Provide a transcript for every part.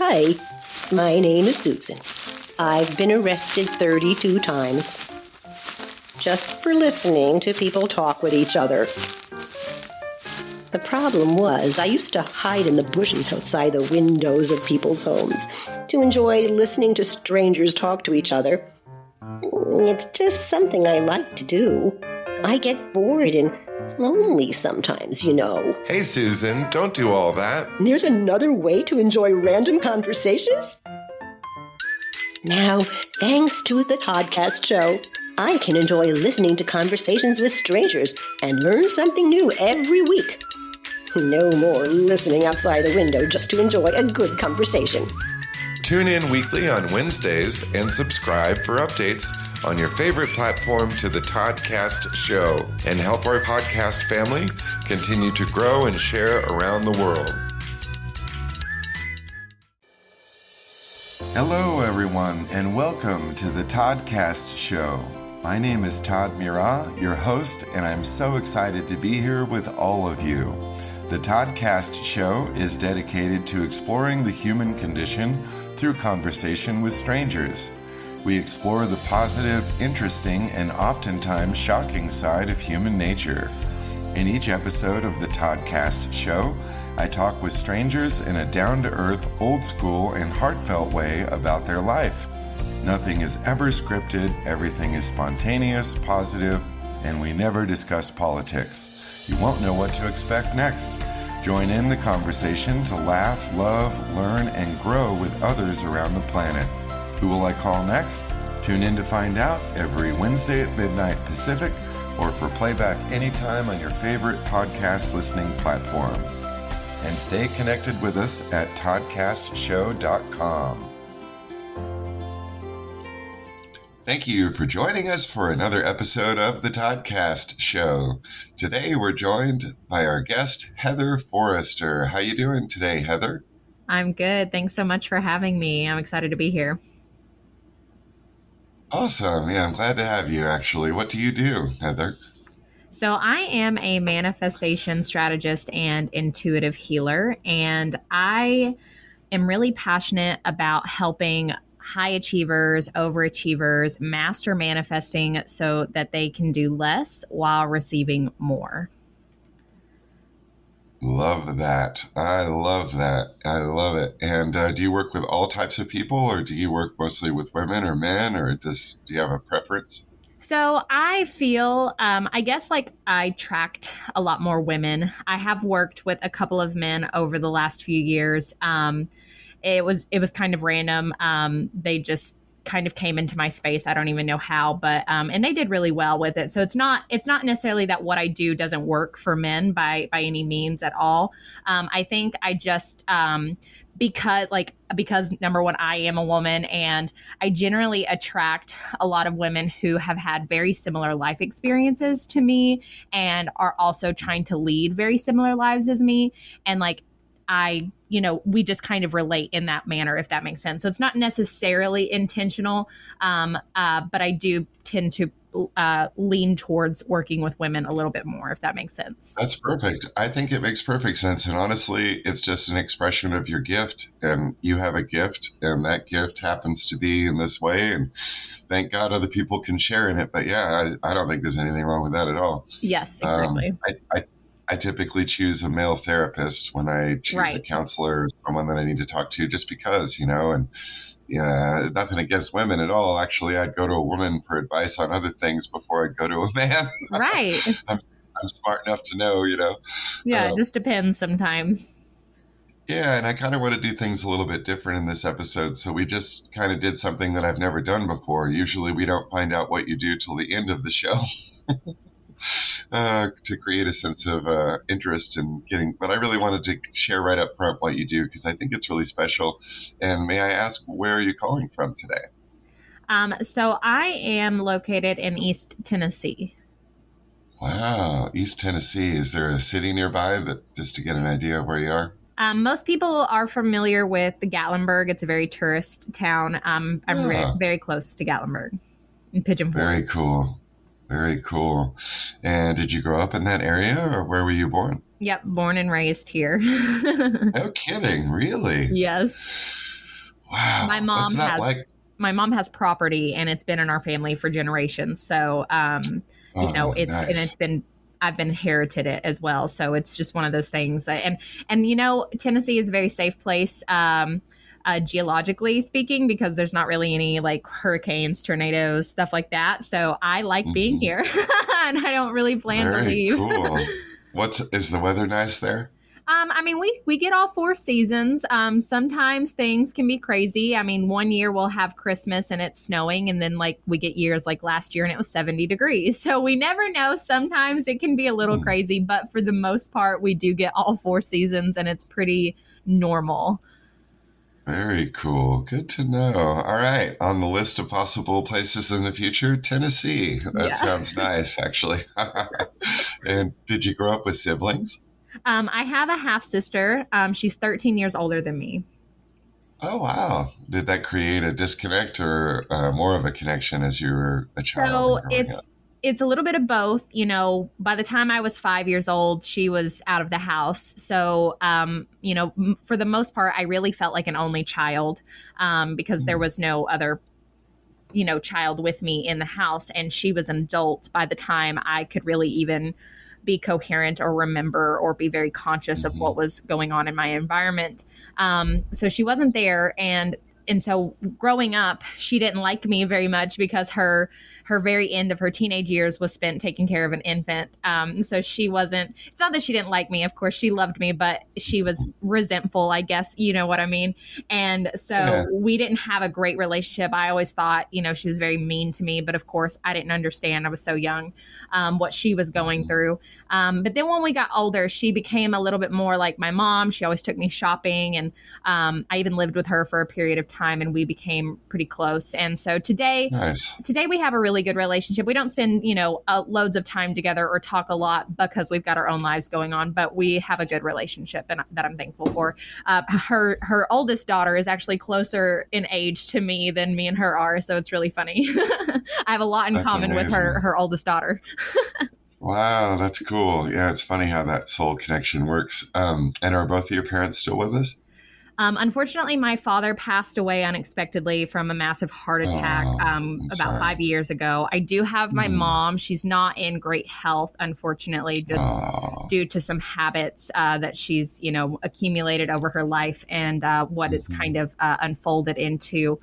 Hi, my name is Susan. I've been arrested 32 times just for listening to people talk with each other. The problem was, I used to hide in the bushes outside the windows of people's homes to enjoy listening to strangers talk to each other. It's just something I like to do. I get bored and lonely sometimes, you know. Hey, Susan, don't do all that. There's another way to enjoy random conversations? Now, thanks to the Toddcast show, I can enjoy listening to conversations with strangers and learn something new every week. No more listening outside the window just to enjoy a good conversation. Tune in weekly on Wednesdays and subscribe for updates on your favorite platform to the Toddcast show and help our podcast family continue to grow and share around the world. Hello, everyone, and welcome to the Toddcast show. My name is Todd Mira, your host, and I'm so excited to be here with all of you. The Toddcast show is dedicated to exploring the human condition through conversation with strangers. We explore the positive, interesting, and oftentimes shocking side of human nature. In each episode of the Toddcast show, I talk with strangers in a down to earth, old school, and heartfelt way about their life. Nothing is ever scripted, everything is spontaneous, positive, and we never discuss politics. You won't know what to expect next. Join in the conversation to laugh, love, learn, and grow with others around the planet. Who will I call next? Tune in to find out every Wednesday at midnight Pacific or for playback anytime on your favorite podcast listening platform. And stay connected with us at toddcastshow.com. Thank you for joining us for another episode of the Toddcast Show. Today we're joined by our guest Heather Forester. How are you doing today, Heather? I'm good. Thanks so much for having me. I'm excited to be here. Awesome. Yeah, I'm glad to have you actually. What do you do, Heather? So, I am a manifestation strategist and intuitive healer, and I am really passionate about helping high achievers, overachievers master manifesting so that they can do less while receiving more. Love that. I love that. I love it. And uh, do you work with all types of people, or do you work mostly with women or men, or does do you have a preference? So I feel, um, I guess, like I tracked a lot more women. I have worked with a couple of men over the last few years. Um, it was it was kind of random. Um, they just kind of came into my space. I don't even know how, but um, and they did really well with it. So it's not it's not necessarily that what I do doesn't work for men by by any means at all. Um, I think I just um, because like because number one i am a woman and i generally attract a lot of women who have had very similar life experiences to me and are also trying to lead very similar lives as me and like I, you know, we just kind of relate in that manner, if that makes sense. So it's not necessarily intentional, um, uh, but I do tend to uh, lean towards working with women a little bit more, if that makes sense. That's perfect. I think it makes perfect sense. And honestly, it's just an expression of your gift. And you have a gift, and that gift happens to be in this way. And thank God other people can share in it. But yeah, I, I don't think there's anything wrong with that at all. Yes, exactly. Um, I, I, I typically choose a male therapist when I choose right. a counselor or someone that I need to talk to just because, you know, and yeah, nothing against women at all. Actually, I'd go to a woman for advice on other things before I'd go to a man. Right. I'm, I'm smart enough to know, you know. Yeah, um, it just depends sometimes. Yeah, and I kind of want to do things a little bit different in this episode. So we just kind of did something that I've never done before. Usually we don't find out what you do till the end of the show. uh, to create a sense of uh, interest in getting. But I really wanted to share right up front what you do because I think it's really special. And may I ask, where are you calling from today? Um, so I am located in East Tennessee. Wow, East Tennessee. Is there a city nearby that just to get an idea of where you are? Um, most people are familiar with Gatlinburg. It's a very tourist town. Um, I'm yeah. re- very close to Gatlinburg in Pigeon Forge. Very cool. Very cool. And did you grow up in that area or where were you born? Yep, born and raised here. no kidding, really? Yes. Wow. My mom has like? my mom has property and it's been in our family for generations. So um, you know, Oh, it's and it's been I've been inherited it as well. So it's just one of those things. And and you know, Tennessee is a very safe place. Um, uh, geologically speaking, because there's not really any like hurricanes, tornadoes, stuff like that. So I like being Mhm. here, and I don't really plan to Very leave. cool. What's is the weather nice there? Um, I mean, we we get all four seasons. Um, sometimes things can be crazy. I mean, one year we'll have Christmas and it's snowing, and then like we get years like last year and it was seventy degrees. So we never know. Sometimes it can be a little Hmm. crazy, but for the most part, we do get all four seasons, and it's pretty normal. Very cool. Good to know. All right. On the list of possible places in the future, Tennessee. That Yeah. sounds nice, actually. and did you grow up with siblings? Um, I have a half sister. Um, she's thirteen years older than me. Oh, wow. Did that create a disconnect or uh, more of a connection as you were a child? So it's. growing it's a little bit of both. You know, by the time I was five years old, she was out of the house. So, um, you know, m- for the most part, I really felt like an only child um, because there Mhm. was no other, you know, child with me in the house, and she was an adult by the time I could really even be coherent or remember or be very conscious of Mhm. what was going on in my environment. Um, so she wasn't there, and and so growing up, she didn't like me very much because her her very end of her teenage years was spent taking care of an infant. Um, so she wasn't. It's not that she didn't like me. Of course, she loved me, but she was resentful. I guess you know what I mean. And so Yeah. we didn't have a great relationship. I always thought, you know, she was very mean to me, but of course, I didn't understand. I was so young um, what she was going through. Um, but then when we got older, she became a little bit more like my mom. She always took me shopping, and um, I even lived with her for a period of time, and we became pretty close. And so today, Nice. today we have a really good relationship. We don't spend, you know, uh, loads of time together or talk a lot because we've got our own lives going on, but we have a good relationship and that I'm thankful for. Uh, her her oldest daughter is actually closer in age to me than me and her are, so it's really funny. I have a lot in That's common with her her oldest daughter. Wow, that's cool. Yeah, it's funny how that soul connection works. Um, and are both of your parents still with us? Um, unfortunately, my father passed away unexpectedly from a massive heart attack Oh, um, about sorry. five years ago. I do have my Mm. mom. She's not in great health, unfortunately, just Oh, due to some habits uh, that she's you know accumulated over her life and uh, what it's Mhm. kind of uh, unfolded into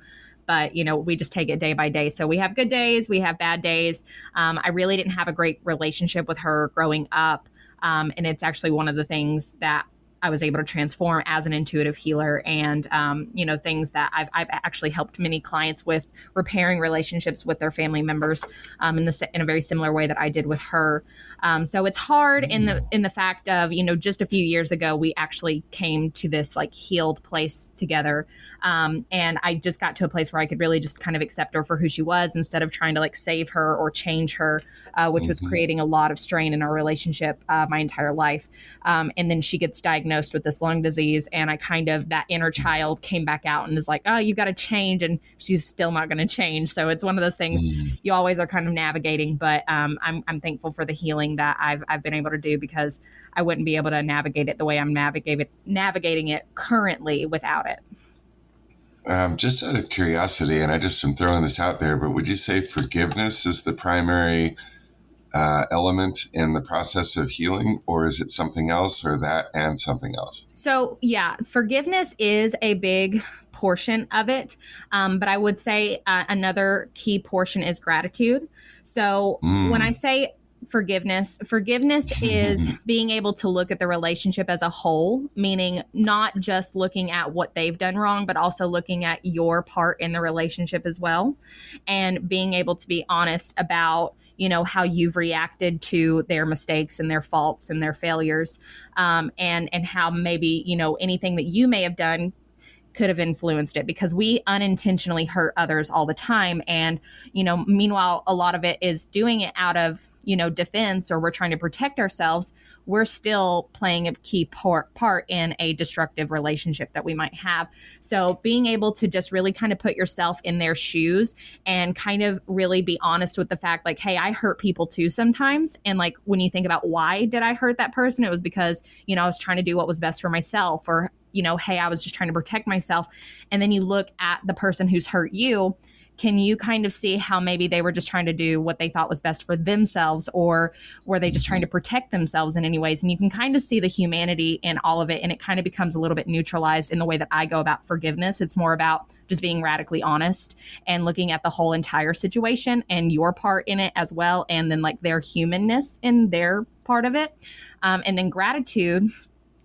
but you know we just take it day by day so we have good days we have bad days um, i really didn't have a great relationship with her growing up um, and it's actually one of the things that I was able to transform as an intuitive healer, and um, you know things that I've, I've actually helped many clients with repairing relationships with their family members um, in the in a very similar way that I did with her. Um, so it's hard in the in the fact of you know just a few years ago we actually came to this like healed place together, um, and I just got to a place where I could really just kind of accept her for who she was instead of trying to like save her or change her, uh, which was Mhm. creating a lot of strain in our relationship uh, my entire life. Um, and then she gets diagnosed with this lung disease, and I kind of that inner child came back out and is like, "Oh, you got to change," and she's still not going to change. So it's one of those things Mm. you always are kind of navigating. But um, I'm I'm thankful for the healing that I've I've been able to do because I wouldn't be able to navigate it the way I'm navigating navigating it currently without it. Um, just out of curiosity, and I just am throwing this out there, but would you say forgiveness is the primary uh, element in the process of healing, or is it something else, or that and something else? So, yeah, forgiveness is a big portion of it. Um, but I would say uh, another key portion is gratitude. So, Mm. when I say forgiveness, forgiveness is being able to look at the relationship as a whole, meaning not just looking at what they've done wrong, but also looking at your part in the relationship as well. And being able to be honest about you know how you've reacted to their mistakes and their faults and their failures um, and and how maybe you know anything that you may have done could have influenced it because we unintentionally hurt others all the time and you know meanwhile a lot of it is doing it out of you know defense or we're trying to protect ourselves we're still playing a key part part in a destructive relationship that we might have so being able to just really kind of put yourself in their shoes and kind of really be honest with the fact like hey i hurt people too sometimes and like when you think about why did i hurt that person it was because you know i was trying to do what was best for myself or you know, hey, I was just trying to protect myself. And then you look at the person who's hurt you can you kind of see how maybe they were just trying to do what they thought was best for themselves or were they just trying to protect themselves in any ways? And you can kind of see the humanity in all of it and it kind of becomes a little bit neutralized in the way that i go about forgiveness. It's more about just being radically honest and looking at the whole entire situation and your part in it as well and then like their humanness in their part of it. Um, and then gratitude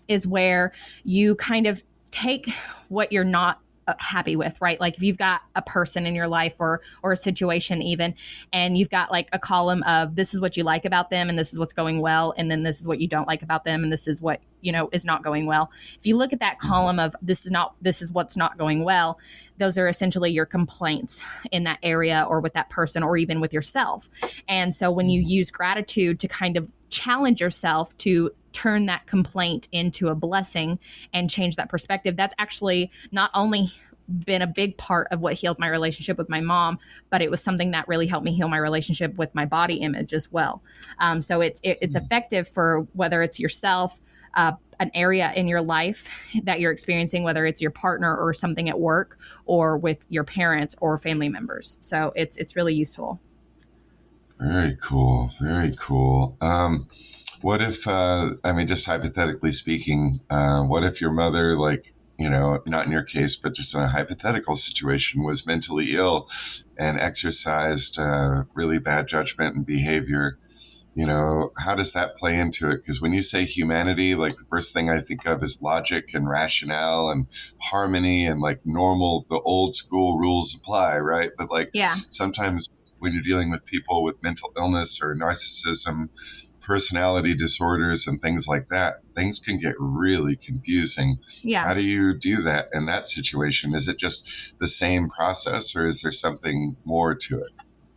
is where you kind of take what you're not Uh, happy with right? Like if you've got a person in your life or or a situation even and you've got like a column of this is what you like about them and this is what's going well and then this is what you don't like about them and this is what you know is not going well. If you look at that mm-hmm. column of this is not this is what's not going well those are essentially your complaints in that area or with that person or even with yourself. And so when you mm-hmm. use gratitude to kind of challenge yourself to turn that complaint into a blessing and change that perspective that's actually not only been a big part of what healed my relationship with my mom, but it was something that really helped me heal my relationship with my body image as well. Um, so it's it, it's effective for whether it's yourself, uh, an area in your life that you're experiencing, whether it's your partner or something at work, or with your parents or family members. So it's it's really useful. Very cool. Very cool. Um, what if, uh, I mean, just hypothetically speaking, uh, what if your mother, like, you know, not in your case, but just in a hypothetical situation, was mentally ill and exercised uh, really bad judgment and behavior? You know, how does that play into it? Because when you say humanity, like the first thing I think of is logic and rationale and harmony and like normal, the old school rules apply, right? But like yeah. sometimes when you're dealing with people with mental illness or narcissism, personality disorders, and things like that, things can get really confusing. Yeah. How do you do that in that situation? Is it just the same process or is there something more to it?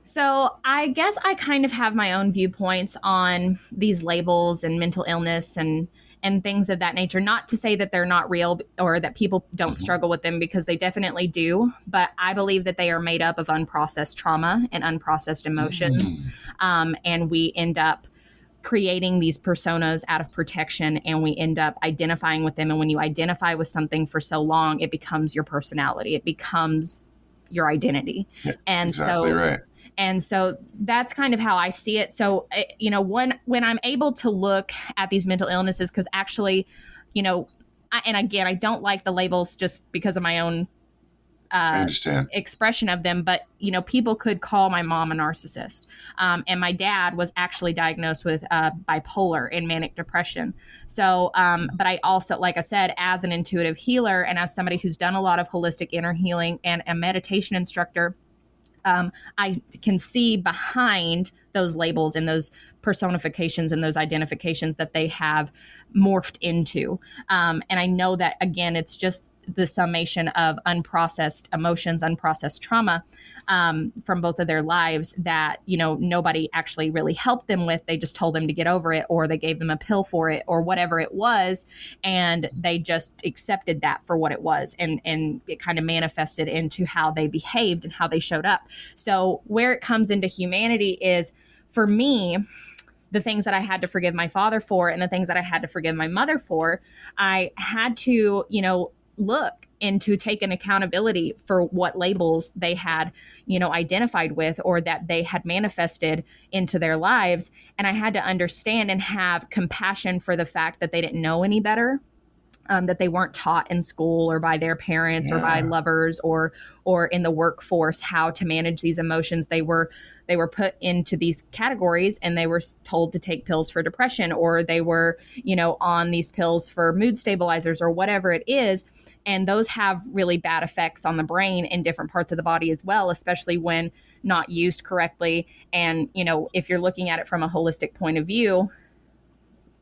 So, I guess I kind of have my own viewpoints on these labels and mental illness and and things of that nature. Not to say that they're not real or that people don't mm-hmm. struggle with them because they definitely do, but I believe that they are made up of unprocessed trauma and unprocessed emotions. Mm-hmm. Um, and we end up creating these personas out of protection and we end up identifying with them. And when you identify with something for so long, it becomes your personality, it becomes your identity. Yeah, and exactly so right and so that's kind of how i see it so eh, you know when when i'm able to look at these mental illnesses because actually you know I, and again i don't like the labels just because of my own uh, expression of them. But you know, people could call my mom a narcissist, um, and my dad was actually diagnosed with uh, bipolar and manic depression. So, um, but I also, like I said, as an intuitive healer and as somebody who's done a lot of holistic inner healing and a meditation instructor um, I can see behind those labels and those personifications and those identifications that they have morphed into. Um, and I know that, again, it's just the summation of unprocessed emotions, unprocessed trauma um, from both of their lives that you know nobody actually really helped them with. They just told them to get over it, or they gave them a pill for it, or whatever it was, and they just accepted that for what it was, and and it kind of manifested into how they behaved and how they showed up. So where it comes into humanity is for me the things that I had to forgive my father for and the things that I had to forgive my mother for, I had to, you know, look and to take an accountability for what labels they had you know identified with or that they had manifested into their lives. And i had to understand and have compassion for the fact that they didn't know any better um, that they weren't taught in school or by their parents yeah. or by lovers or or in the workforce how to manage these emotions. They were they were put into these categories and they were told to take pills for depression or they were you know on these pills for mood stabilizers or whatever it is and those have really bad effects on the brain in different parts of the body as well especially when not used correctly. And you know if you're looking at it from a holistic point of view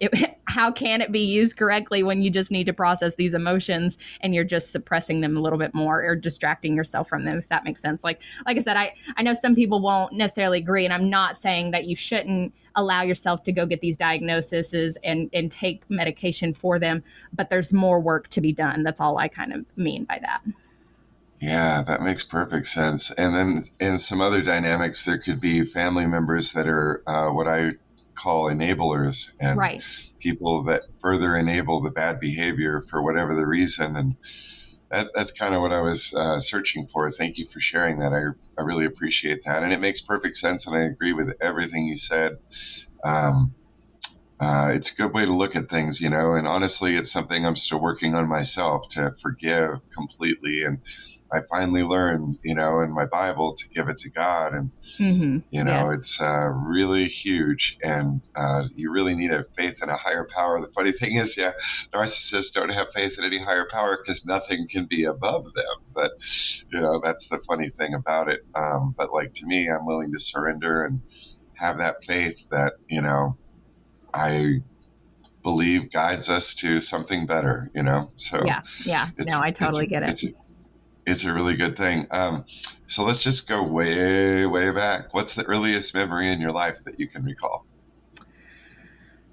it, how can it be used correctly when you just need to process these emotions and you're just suppressing them a little bit more or distracting yourself from them if that makes sense? Like like i said i i know some people won't necessarily agree and i'm not saying that you shouldn't allow yourself to go get these diagnoses and and take medication for them but there's more work to be done. That's all i kind of mean by that. Yeah, that makes perfect sense. And then in some other dynamics, there could be family members that are uh, what I call enablers and right. people that further enable the bad behavior for whatever the reason. And that, that's kind of what I was uh, searching for. Thank you for sharing that. I, I really appreciate that. And it makes perfect sense. And I agree with everything you said. Um, uh, it's a good way to look at things, you know. And honestly, it's something I'm still working on myself to forgive completely. And I finally learned, you know, in my Bible to give it to God, and mm-hmm. you know, yes. it's uh, really huge, and uh, you really need a faith in a higher power. The funny thing is, yeah, narcissists don't have faith in any higher power because nothing can be above them. But you know, that's the funny thing about it. Um, but like to me, I'm willing to surrender and have that faith that you know, I believe guides us to something better, you know? So yeah, yeah, no, I totally get it it's a really good thing. Um, so let's just go way, way back. What's the earliest memory in your life that you can recall?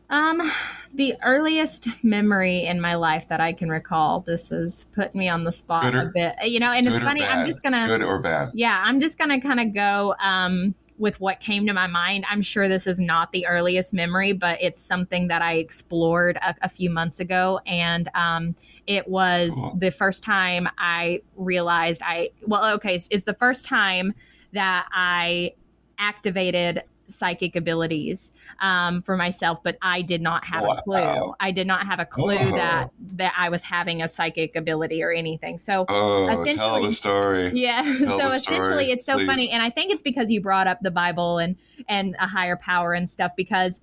Um, the earliest memory in my life that I can recall. This is putting me on the spot or, a bit, you know. And it's funny. I'm just gonna good or bad. Yeah, I'm just gonna kind of go. Um, with what came to my mind. I'm sure this is not the earliest memory, but it's something that I explored a, a few months ago. And um, it was the first time I realized I, well, okay, it's, it's the first time that I activated psychic abilities um, for myself, but I did not have wow. a clue. I did not have a clue oh. that that I was having a psychic ability or anything. So oh, essentially, tell the story. Yeah. Tell so essentially, story, it's so please. funny, and I think it's because you brought up the Bible and and a higher power and stuff because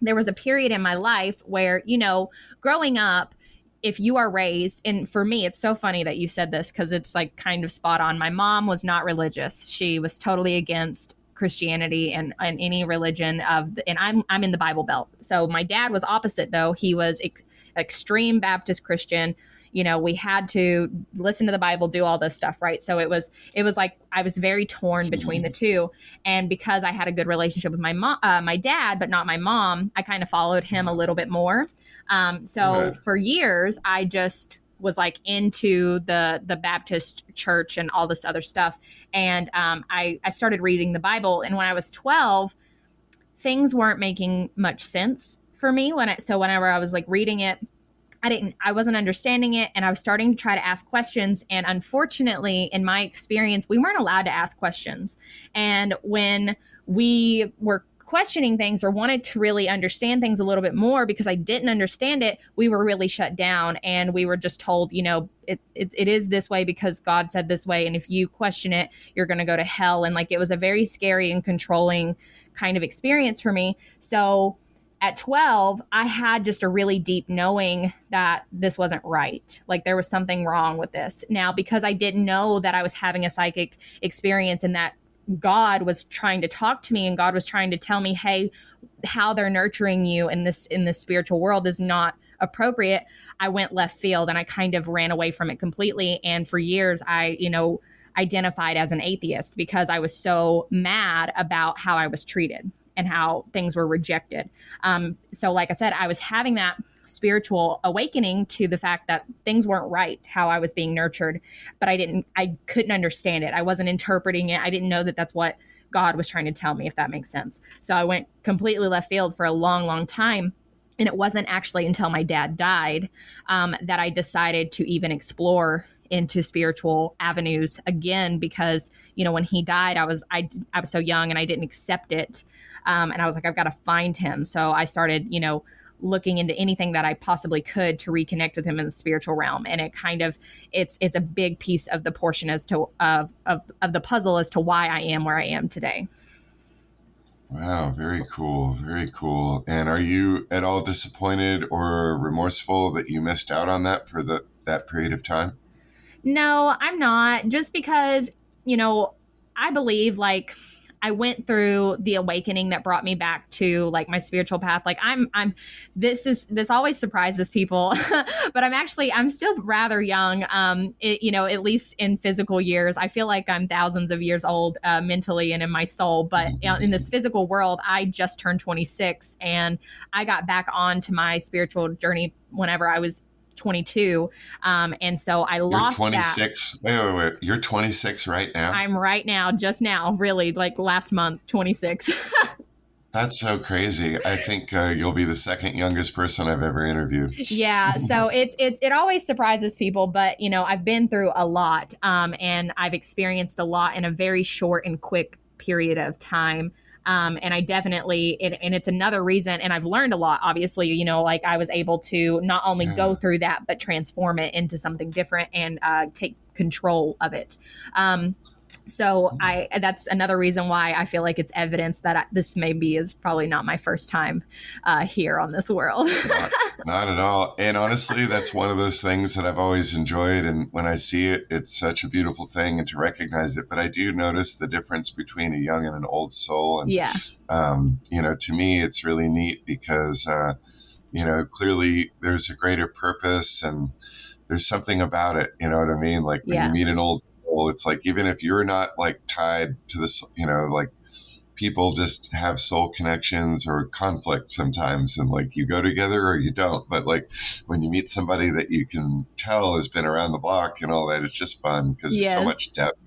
there was a period in my life where you know growing up if you are raised and for me it's so funny that you said this because it's like kind of spot on my mom was not religious she was totally against Christianity and, and any religion of, the, and I'm I'm in the Bible Belt. So my dad was opposite though. He was ex- extreme Baptist Christian. You know, we had to listen to the Bible, do all this stuff, right? So it was it was like I was very torn between the two, and because I had a good relationship with my mom, uh, my dad, but not my mom, I kind of followed him a little bit more. Um, so okay. for years, I just was like into the the Baptist church and all this other stuff. And um, I I started reading the Bible, and when I was twelve, things weren't making much sense for me. When I, so whenever I was like reading it, I didn't I wasn't understanding it, and I was starting to try to ask questions. And unfortunately, in my experience, we weren't allowed to ask questions. And when we were questioning things or wanted to really understand things a little bit more because I didn't understand it, we were really shut down and we were just told, you know, it, it, it is this way because God said this way. And if you question it, you're going to go to hell. And like it was a very scary and controlling kind of experience for me. So at 12, I had just a really deep knowing that this wasn't right. Like there was something wrong with this. Now, because I didn't know that I was having a psychic experience and that God was trying to talk to me and God was trying to tell me, hey, how they're nurturing you in this in this spiritual world is not appropriate. I went left field and I kind of ran away from it completely. And for years I, you know, identified as an atheist because I was so mad about how I was treated and how things were rejected. Um, so, like I said, I was having that spiritual awakening to the fact that things weren't right how i was being nurtured but i didn't i couldn't understand it. I wasn't interpreting it. I didn't know that that's what god was trying to tell me if that makes sense. So i went completely left field for a long long time and it wasn't actually until my dad died um, that i decided to even explore into spiritual avenues again because you know when he died i was i, I was so young and i didn't accept it um, and i was like i've got to find him. So i started you know looking into anything that I possibly could to reconnect with him in the spiritual realm. And it kind of it's it's a big piece of the portion as to of of, of the puzzle as to why I am where I am today. Wow, very cool, very cool. And are you at all disappointed or remorseful that you missed out on that for the that period of time? No, I'm not. Just because, you know, I believe like I went through the awakening that brought me back to like my spiritual path. Like I'm, I'm, this is, this always surprises people, but I'm actually, I'm still rather young. Um, it, you know, at least in physical years, I feel like I'm thousands of years old, uh, mentally and in my soul. But in this physical world, I just turned 26 and I got back on to my spiritual journey whenever I was 22. Um, and so I lost You're 26. Wait, wait, wait. You're 26 right now? I'm right now, just now, really, like last month, 26. That's so crazy. I think uh, you'll be the second youngest person I've ever interviewed. Yeah, so it's it's it always surprises people, but you know I've been through a lot, um, and I've experienced a lot in a very short and quick period of time. Um, and I definitely, it, and it's another reason, and I've learned a lot. Obviously, you know, like I was able to not only yeah. go through that, but transform it into something different and uh, take control of it. Um, so I that's another reason why I feel like it's evidence that I, this maybe is probably not my first time uh, here on this world. not, not, at all. And honestly, that's one of those things that I've always enjoyed. And when I see it, it's such a beautiful thing and to recognize it. But I do notice the difference between a young and an old soul. And yeah, um, you know, to me, it's really neat because uh, you know clearly there's a greater purpose and there's something about it. You know what I mean? Like when yeah. you meet an old soul, it's like even if you're not like tied to this, you know, like people just have soul connections or conflict sometimes and like you go together or you don't. But like when you meet somebody that you can tell has been around the block and all that it's just fun because yes. there's so much depth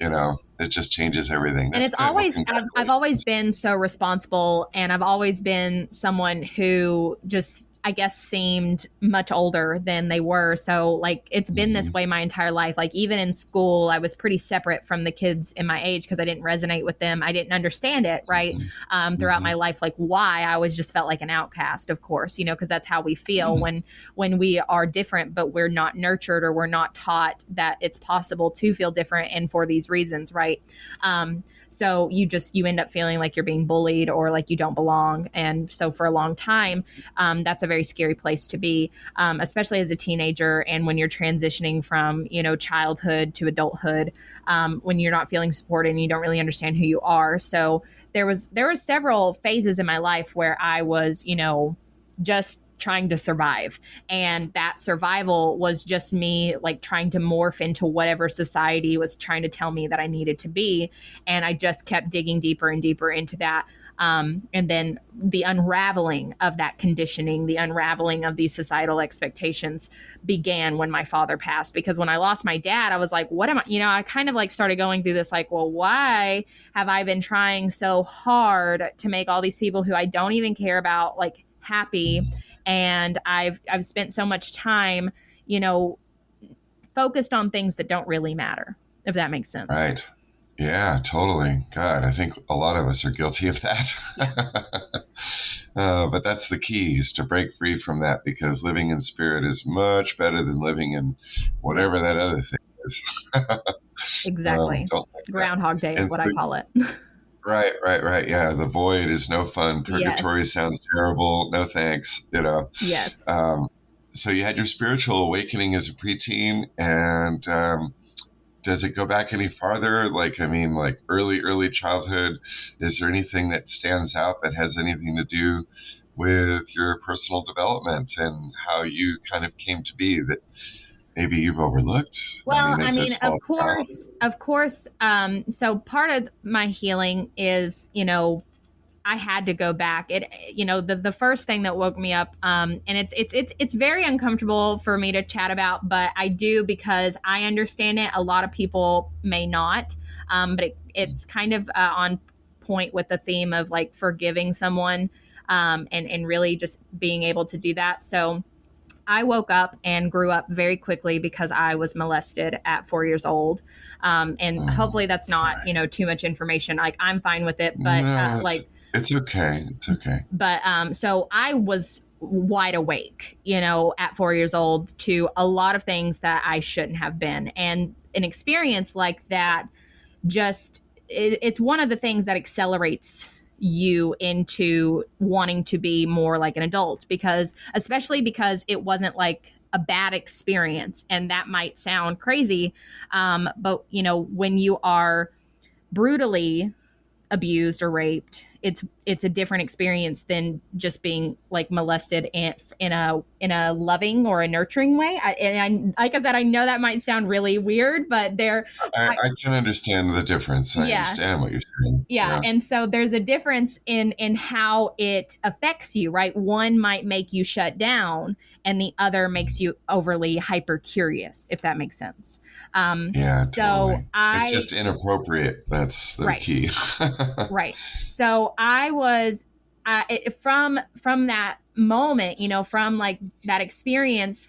you know it just changes everything. That's and it's always I've, I've always been so responsible and i've always been someone who just I guess seemed much older than they were. So like it's been this mm-hmm. way my entire life. Like even in school, I was pretty separate from the kids in my age because I didn't resonate with them. I didn't understand it right mm-hmm. um, throughout mm-hmm. my life. Like why I always just felt like an outcast, of course, you know, because that's how we feel mm-hmm. when when we are different, but we're not nurtured or we're not taught that it's possible to feel different and for these reasons, right? Um, so you just you end up feeling like you're being bullied or like you don't belong. And so for a long time, um, that's a very scary place to be, um, especially as a teenager and when you're transitioning from you know childhood to adulthood, um, when you're not feeling supported and you don't really understand who you are. So there was there were several phases in my life where I was you know just trying to survive. And that survival was just me like trying to morph into whatever society was trying to tell me that I needed to be. And I just kept digging deeper and deeper into that. Um, and then the unraveling of that conditioning, the unraveling of these societal expectations began when my father passed. Because when I lost my dad, I was like, what am I, you know, I kind of like started going through this, like, well, why have I been trying so hard to make all these people who I don't even care about, like, happy? And I've I've spent so much time, you know, focused on things that don't really matter. If that makes sense. Right. Yeah, totally. God, I think a lot of us are guilty of that. uh, but that's the key is to break free from that because living in spirit is much better than living in whatever that other thing is. exactly. Um, Groundhog Day is and what so, I call it. Right, right, right. Yeah, the void is no fun. Purgatory yes. sounds terrible. No thanks. You know. Yes. Um, so you had your spiritual awakening as a preteen, and um, does it go back any farther? Like, I mean, like early, early childhood. Is there anything that stands out that has anything to do with your personal development and how you kind of came to be that? Maybe you've overlooked? Well, I mean, I mean of course, of course. Um, so part of my healing is, you know, I had to go back. It, you know, the the first thing that woke me up, um, and it's it's it's it's very uncomfortable for me to chat about, but I do because I understand it. A lot of people may not, um, but it, it's kind of uh, on point with the theme of like forgiving someone, um, and and really just being able to do that. So I woke up and grew up very quickly because I was molested at four years old. Um, and oh, hopefully that's not, you know, too much information. Like I'm fine with it, but no, uh, it's, like, it's okay. It's okay. But, um, so I was wide awake, you know, at four years old to a lot of things that I shouldn't have been. And an experience like that just, it, it's one of the things that accelerates you into wanting to be more like an adult because especially because it wasn't like a bad experience and that might sound crazy um, but you know when you are brutally abused or raped it's it's a different experience than just being like molested in, in a in a loving or a nurturing way. I, and I, like I said, I know that might sound really weird, but there, I, I, I can understand the difference. I yeah. understand what you're saying. Yeah. yeah, and so there's a difference in in how it affects you. Right, one might make you shut down, and the other makes you overly hyper curious. If that makes sense. Um, yeah. So. I, it's just inappropriate. That's the right. key. right. So so Was uh, it, from from that moment, you know, from like that experience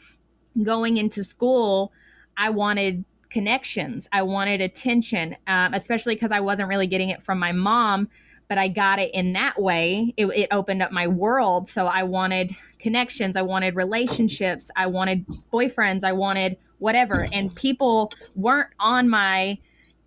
going into school, I wanted connections. I wanted attention, um, especially because I wasn't really getting it from my mom, but I got it in that way. It, it opened up my world. So I wanted connections. I wanted relationships. I wanted boyfriends. I wanted whatever. And people weren't on my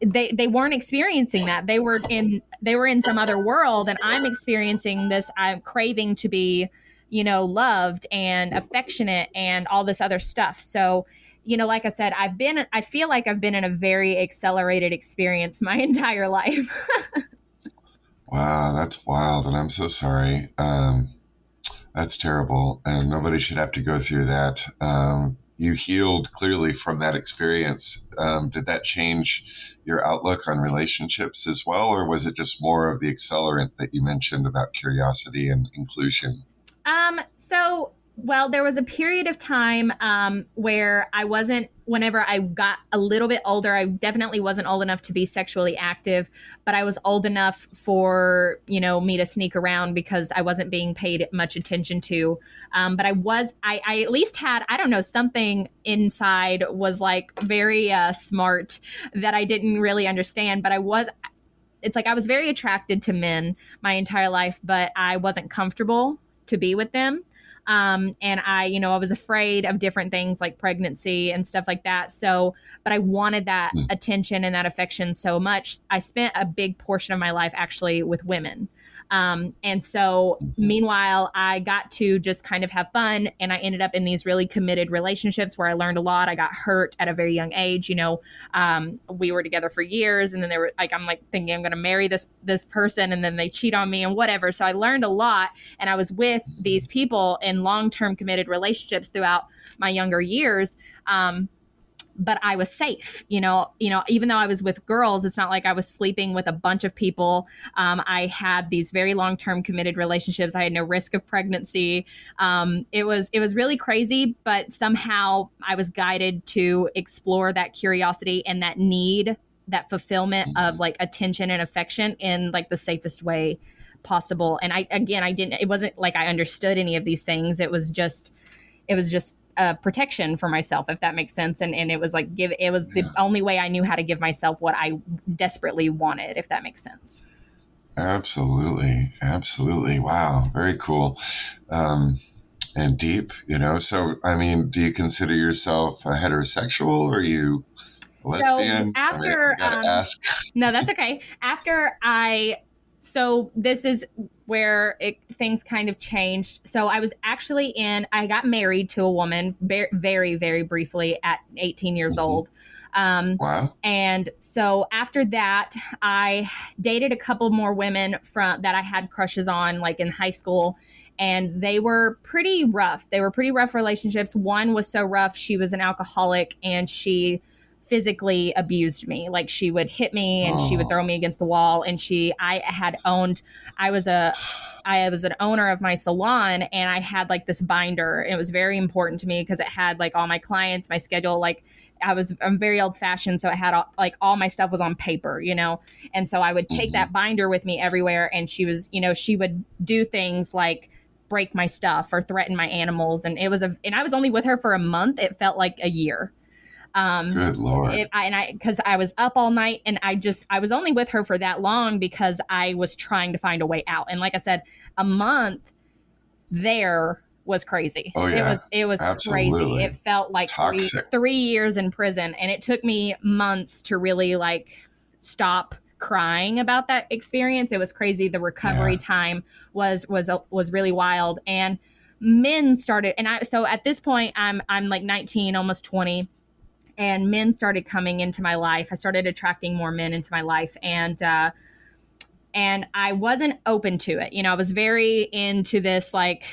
they they weren't experiencing that. They were in they were in some other world and i'm experiencing this i'm craving to be you know loved and affectionate and all this other stuff. So you know like i said i've been i feel like i've been in a very accelerated experience my entire life. Wow that's wild and i'm so sorry. Um that's terrible and nobody should have to go through that. Um you healed clearly from that experience. Um, did that change your outlook on relationships as well, or was it just more of the accelerant that you mentioned about curiosity and inclusion? Um, so well, there was a period of time um, where I wasn't, whenever I got a little bit older, I definitely wasn't old enough to be sexually active, but I was old enough for, you know, me to sneak around because I wasn't being paid much attention to. Um, but I was, I, I, at least had, I don't know, something inside was like very uh, smart that I didn't really understand, but I was, it's like I was very attracted to men my entire life, but I wasn't comfortable to be with them. Um, and I, you know, I was afraid of different things like pregnancy and stuff like that. So, but I wanted that mm. attention and that affection so much. I spent a big portion of my life actually with women. Um, and so, meanwhile, I got to just kind of have fun, and I ended up in these really committed relationships where I learned a lot. I got hurt at a very young age. You know, um, we were together for years, and then they were like, I'm like thinking I'm going to marry this this person, and then they cheat on me and whatever. So I learned a lot, and I was with these people in long term committed relationships throughout my younger years. Um, but I was safe. You know, you know, even though I was with girls, it's not like I was sleeping with a bunch of people. Um, I had these very long term committed relationships. I had no risk of pregnancy. Um, it was it was really crazy, but somehow I was guided to explore that curiosity and that need, that fulfillment of mm-hmm. like attention and affection in like the safest way possible. And I again, I didn't. It wasn't like I understood any of these things. It was just, it was just uh, protection for myself, if that makes sense. And and it was like give it was yeah. the only way I knew how to give myself what I desperately wanted, if that makes sense. Absolutely, absolutely. Wow, very cool. Um, and deep, you know. So, I mean, do you consider yourself a heterosexual or are you lesbian? So after, I mean, um, ask. no, that's okay. After I so this is where it, things kind of changed. So I was actually in, I got married to a woman very, very, very briefly at 18 years mm-hmm. old. Um, wow. And so after that, I dated a couple more women from that I had crushes on, like in high school, and they were pretty rough. They were pretty rough relationships. One was so rough; she was an alcoholic, and she physically abused me. Like she would hit me and oh. she would throw me against the wall. And she, I had owned, I was a, I was an owner of my salon and I had like this binder. It was very important to me because it had like all my clients, my schedule. Like I was, I'm very old fashioned. So it had all, like all my stuff was on paper, you know? And so I would take mm-hmm. that binder with me everywhere. And she was, you know, she would do things like, break my stuff or threaten my animals and it was a and I was only with her for a month it felt like a year um, Good lord! It, I, and I because I was up all night and I just I was only with her for that long because I was trying to find a way out. And like I said, a month there was crazy. Oh yeah, it was it was Absolutely. crazy. It felt like three, three years in prison, and it took me months to really like stop crying about that experience. It was crazy. The recovery yeah. time was was was really wild, and men started. And I so at this point, I'm I'm like 19, almost 20 and men started coming into my life. I started attracting more men into my life, and uh, and I wasn't open to it. You know, I was very into this like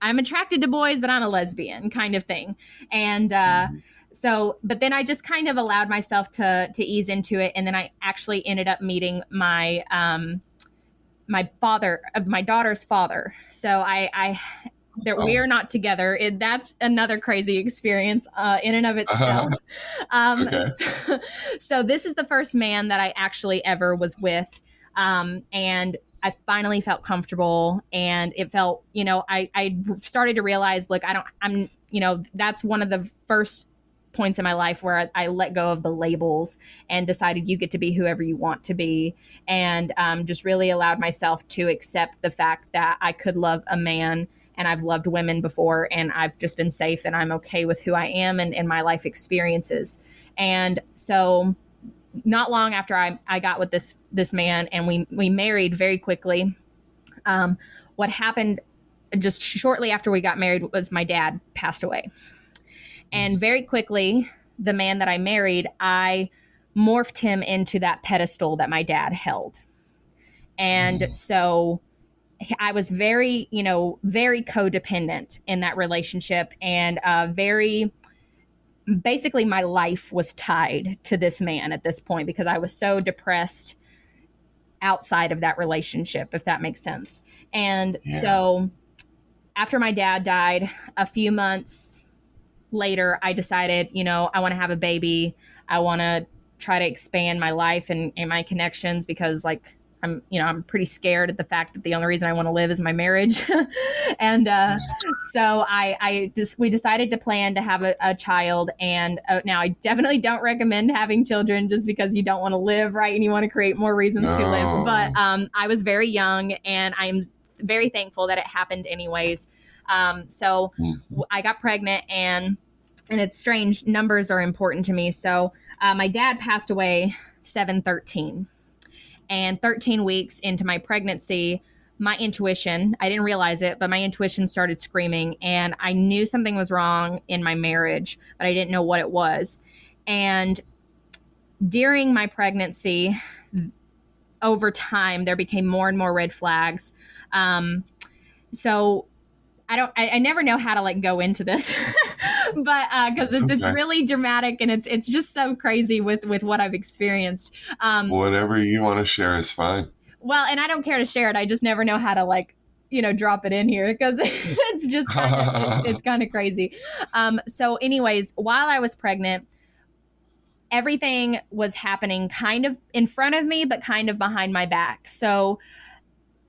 I'm attracted to boys, but I'm a lesbian kind of thing, and. Uh, mm-hmm. So, but then I just kind of allowed myself to to ease into it, and then I actually ended up meeting my um, my father, uh, my daughter's father. So I, I that oh. we are not together. It, that's another crazy experience uh, in and of itself. Um, okay. so, so, this is the first man that I actually ever was with. Um, and I finally felt comfortable and it felt, you know, I, I started to realize, look, I don't, I'm, you know, that's one of the first points in my life where I, I let go of the labels and decided you get to be whoever you want to be. And um, just really allowed myself to accept the fact that I could love a man and I've loved women before and I've just been safe and I'm okay with who I am and, and my life experiences. And so not long after I, I got with this this man and we we married very quickly. Um, what happened just shortly after we got married was my dad passed away. And very quickly, the man that I married, I morphed him into that pedestal that my dad held. And mm. so I was very, you know, very codependent in that relationship and uh, very basically my life was tied to this man at this point because I was so depressed outside of that relationship, if that makes sense. And yeah. so after my dad died, a few months later, I decided, you know, I want to have a baby. I want to try to expand my life and, and my connections because, like, I'm, you know, I'm pretty scared at the fact that the only reason I want to live is my marriage. and uh, so I, I just, we decided to plan to have a, a child. And uh, now I definitely don't recommend having children just because you don't want to live, right? And you want to create more reasons no. to live. But um, I was very young and I'm very thankful that it happened anyways. Um, so mm-hmm. I got pregnant and, and it's strange. Numbers are important to me. So uh, my dad passed away 713 and 13 weeks into my pregnancy, my intuition, I didn't realize it, but my intuition started screaming. And I knew something was wrong in my marriage, but I didn't know what it was. And during my pregnancy, over time, there became more and more red flags. Um, so I don't, I, I, never know how to like go into this, but because uh, it's okay. it's really dramatic and it's it's just so crazy with with what I've experienced. Um, Whatever you want to share is fine. Well, and I don't care to share it. I just never know how to like you know drop it in here because it's just kinda, it's, it's kind of crazy. Um, so, anyways, while I was pregnant, everything was happening kind of in front of me, but kind of behind my back. So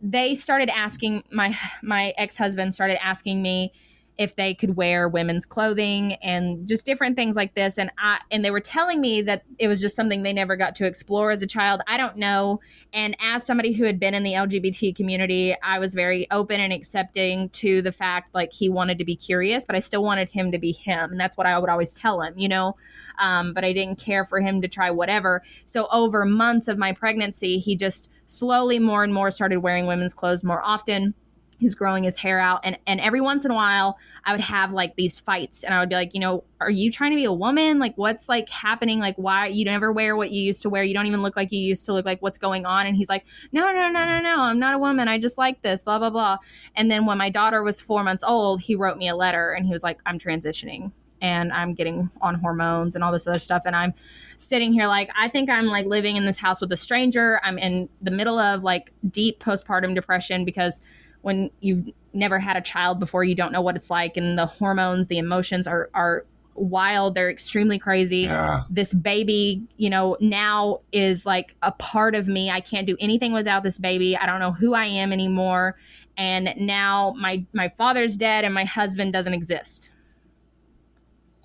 they started asking my my ex-husband started asking me if they could wear women's clothing and just different things like this and I and they were telling me that it was just something they never got to explore as a child. I don't know. And as somebody who had been in the LGBT community, I was very open and accepting to the fact like he wanted to be curious, but I still wanted him to be him. And that's what I would always tell him, you know. Um, but I didn't care for him to try whatever. So over months of my pregnancy, he just slowly more and more started wearing women's clothes more often He's growing his hair out. And and every once in a while i would have like these fights and i would be like you know are you trying to be a woman? Like what's like happening? Like why you never wear what you used to wear. You don't even look like you used to look like. What's going on? And he's like no no no no no. I'm not a woman. I just like this blah blah blah. And then when my daughter was four months old he wrote me a letter and he was like i'm transitioning and I'm getting on hormones and all this other stuff. And I'm sitting here like, I think I'm like living in this house with a stranger. I'm in the middle of like deep postpartum depression because when you've never had a child before, you don't know what it's like, and the hormones, the emotions are are wild. They're extremely crazy. Yeah. This baby, you know, now is like a part of me. I can't do anything without this baby. I don't know who I am anymore. And now my my father's dead and my husband doesn't exist.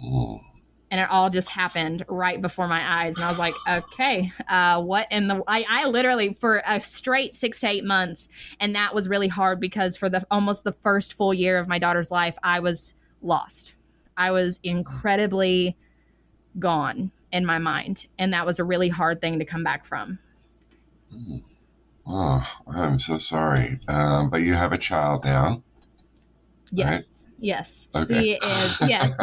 Mm and it all just happened right before my eyes and i was like okay uh, what in the I, I literally for a straight six to eight months and that was really hard because for the almost the first full year of my daughter's life i was lost. I was incredibly gone in my mind and that was a really hard thing to come back from. Oh i'm so sorry. Um, but you have a child now Yes. Right? Yes. Okay. She is. Yes.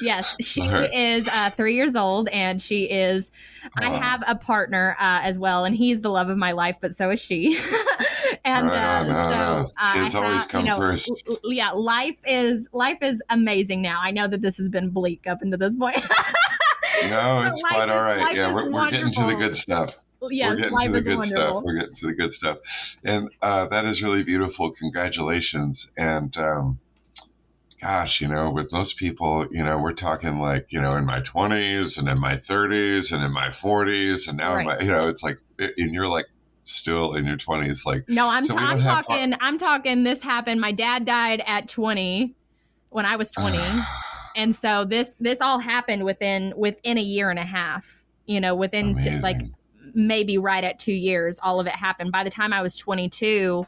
yes. She right. is uh, three years old and she is. I have a partner uh, as well, and he's the love of my life, but so is she. and right uh, so uh, kids always come you know, first. yeah. Life is life is amazing now. I know that this has been bleak up until this point. no, it's quite all right. Yeah, we're, we're getting to the good stuff yes, we're getting to the good wonderful. stuff. We're getting to the good stuff, and uh, that is really beautiful. Congratulations! And um, gosh, you know, with most people, you know, we're talking like, you know, in my twenties and in my thirties and in my forties, and now, right. my, you know, it's like, and you're like still in your 20s. Like, no, I'm, so t- I'm talking, I'm talking, this happened. My dad died at 20 when I was 20. and so this, this all happened within, within a year and a half, you know, within t- like maybe right at two years, all of it happened. By the time I was 22,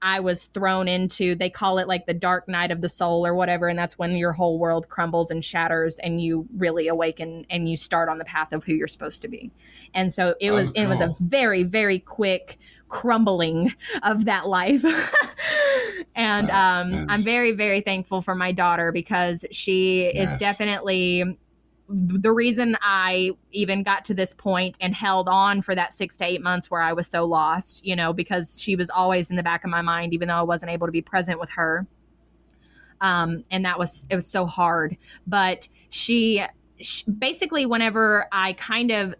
I was thrown into, they call it like the dark night of the soul or whatever. And that's when your whole world crumbles and shatters and you really awaken and you start on the path of who you're supposed to be. And so it was, oh, cool. it was a very, very quick crumbling of that life. and um, I'm very, very thankful for my daughter because she yes. is definitely the reason I even got to this point and held on for that six to eight months where I was so lost, you know, because she was always in the back of my mind, even though I wasn't able to be present with her. Um, and that was, it was so hard. But she, she basically, whenever I kind of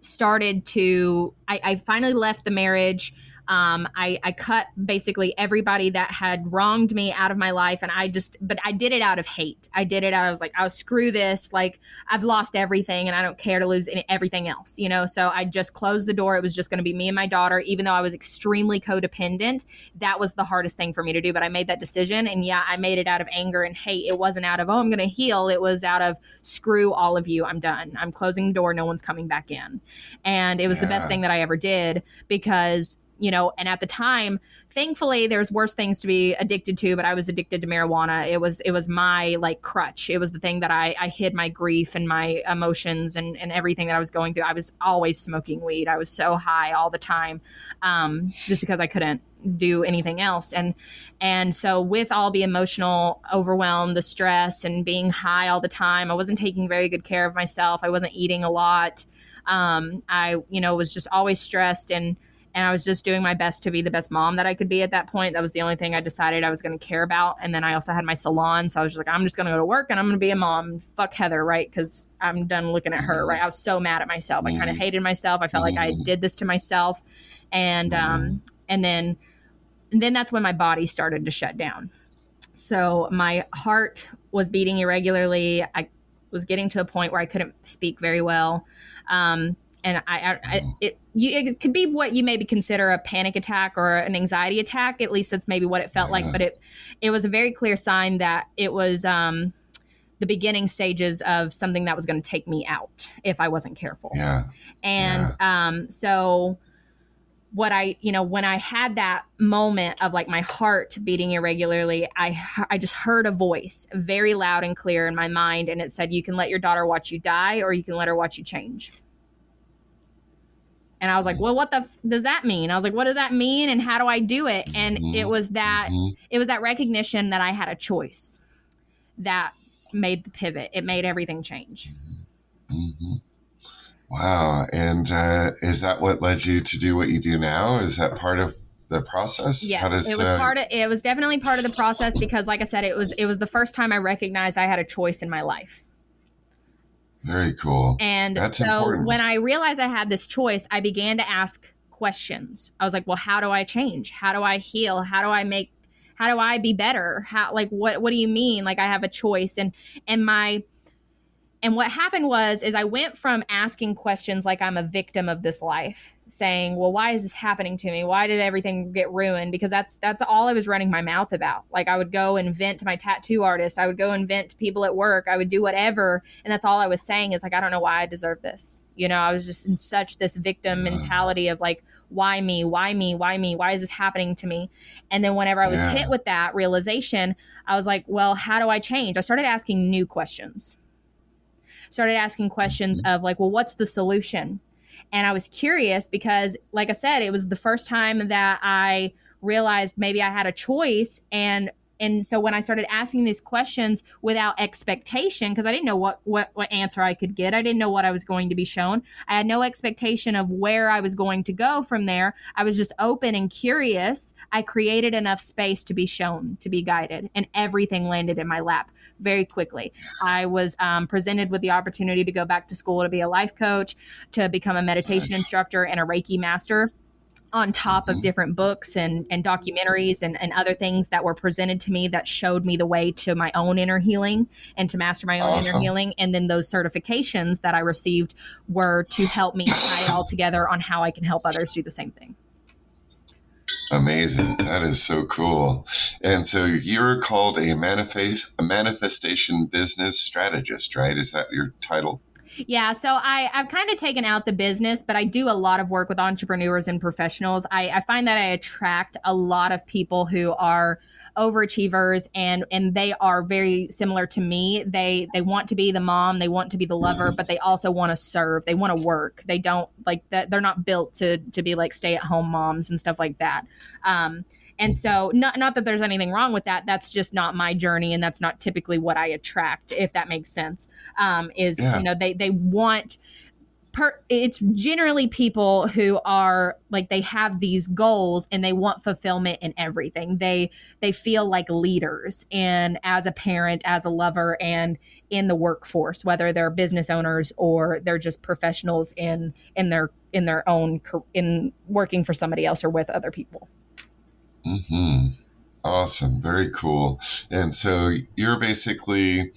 started to, I, I finally left the marriage um, I, I cut basically everybody that had wronged me out of my life. And I just, but I did it out of hate. I did it. I was like, I'll screw this. Like, I've lost everything and I don't care to lose any, everything else, you know? So I just closed the door. It was just going to be me and my daughter, even though I was extremely codependent. That was the hardest thing for me to do. But I made that decision. And yeah, I made it out of anger and hate. It wasn't out of, oh, I'm going to heal. It was out of, screw all of you. I'm done. I'm closing the door. No one's coming back in. And it was yeah. the best thing that I ever did because you know, and at the time, thankfully there's worse things to be addicted to, but I was addicted to marijuana. It was it was my like crutch. It was the thing that I, I hid my grief and my emotions and, and everything that I was going through. I was always smoking weed. I was so high all the time. Um, just because I couldn't do anything else and and so with all the emotional overwhelm the stress and being high all the time i wasn't taking very good care of myself i wasn't eating a lot um, i you know was just always stressed and and I was just doing my best to be the best mom that I could be at that point. That was the only thing I decided I was going to care about. And then I also had my salon, so I was just like, I'm just going to go to work and I'm going to be a mom. Fuck Heather, right? Because I'm done looking at her, right? I was so mad at myself. I kind of hated myself. I felt like I did this to myself, and um, and then and then that's when my body started to shut down. So my heart was beating irregularly. I was getting to a point where I couldn't speak very well. Um, and I, I, I mm. it, you, it could be what you maybe consider a panic attack or an anxiety attack. At least that's maybe what it felt yeah. like. But it, it was a very clear sign that it was um, the beginning stages of something that was going to take me out if I wasn't careful. Yeah. And yeah. Um, so what I, you know, when I had that moment of like my heart beating irregularly, I I just heard a voice very loud and clear in my mind and it said you can let your daughter watch you die or you can let her watch you change. And I was like, well, what the f- does that mean? I was like, what does that mean? And how do I do it? And mm-hmm. it was that, mm-hmm. it was that recognition that I had a choice that made the pivot. It made everything change. Mm-hmm. Wow. And uh, is that what led you to do what you do now? Is that part of the process? Yes, does, it was uh, part of. It was definitely part of the process because, like I said, it was it was the first time I recognized I had a choice in my life. Very cool. And That's so important. when I realized I had this choice, I began to ask questions. I was like, well, how do I change? How do I heal? How do I make how do I be better? How like what what do you mean? Like I have a choice and and my and what happened was is I went from asking questions like I'm a victim of this life saying, "Well, why is this happening to me? Why did everything get ruined?" Because that's that's all I was running my mouth about. Like I would go and vent to my tattoo artist, I would go and vent to people at work, I would do whatever, and that's all I was saying is like, "I don't know why I deserve this." You know, I was just in such this victim mentality of like, "Why me? Why me? Why me? Why is this happening to me?" And then whenever I was yeah. hit with that realization, I was like, "Well, how do I change?" I started asking new questions. Started asking questions mm-hmm. of like, "Well, what's the solution?" And I was curious because, like I said, it was the first time that I realized maybe I had a choice. And and so when I started asking these questions without expectation, because I didn't know what, what what answer I could get, I didn't know what I was going to be shown. I had no expectation of where I was going to go from there. I was just open and curious. I created enough space to be shown, to be guided, and everything landed in my lap very quickly. I was um, presented with the opportunity to go back to school to be a life coach, to become a meditation nice. instructor, and a Reiki master on top of mm-hmm. different books and, and documentaries and, and other things that were presented to me that showed me the way to my own inner healing and to master my own awesome. inner healing. And then those certifications that I received were to help me tie it all together on how I can help others do the same thing. Amazing. That is so cool. And so you're called a manifest a manifestation business strategist, right? Is that your title? Yeah, so I, I've kind of taken out the business, but I do a lot of work with entrepreneurs and professionals. I, I find that I attract a lot of people who are overachievers and and they are very similar to me. They they want to be the mom they want to be the lover but they also want to serve they want to work. They don't like that they're not built to to be like stay at home moms and stuff like that. Um and so not not that there's anything wrong with that. That's just not my journey and that's not typically what i attract if that makes sense. Um is yeah. you know they they want per, it's generally people who are like they have these goals and they want fulfillment in everything. They they feel like leaders and as a parent as a lover and in the workforce whether they're business owners or they're just professionals in in their in their own in working for somebody else or with other people hmm awesome very cool and so you're basically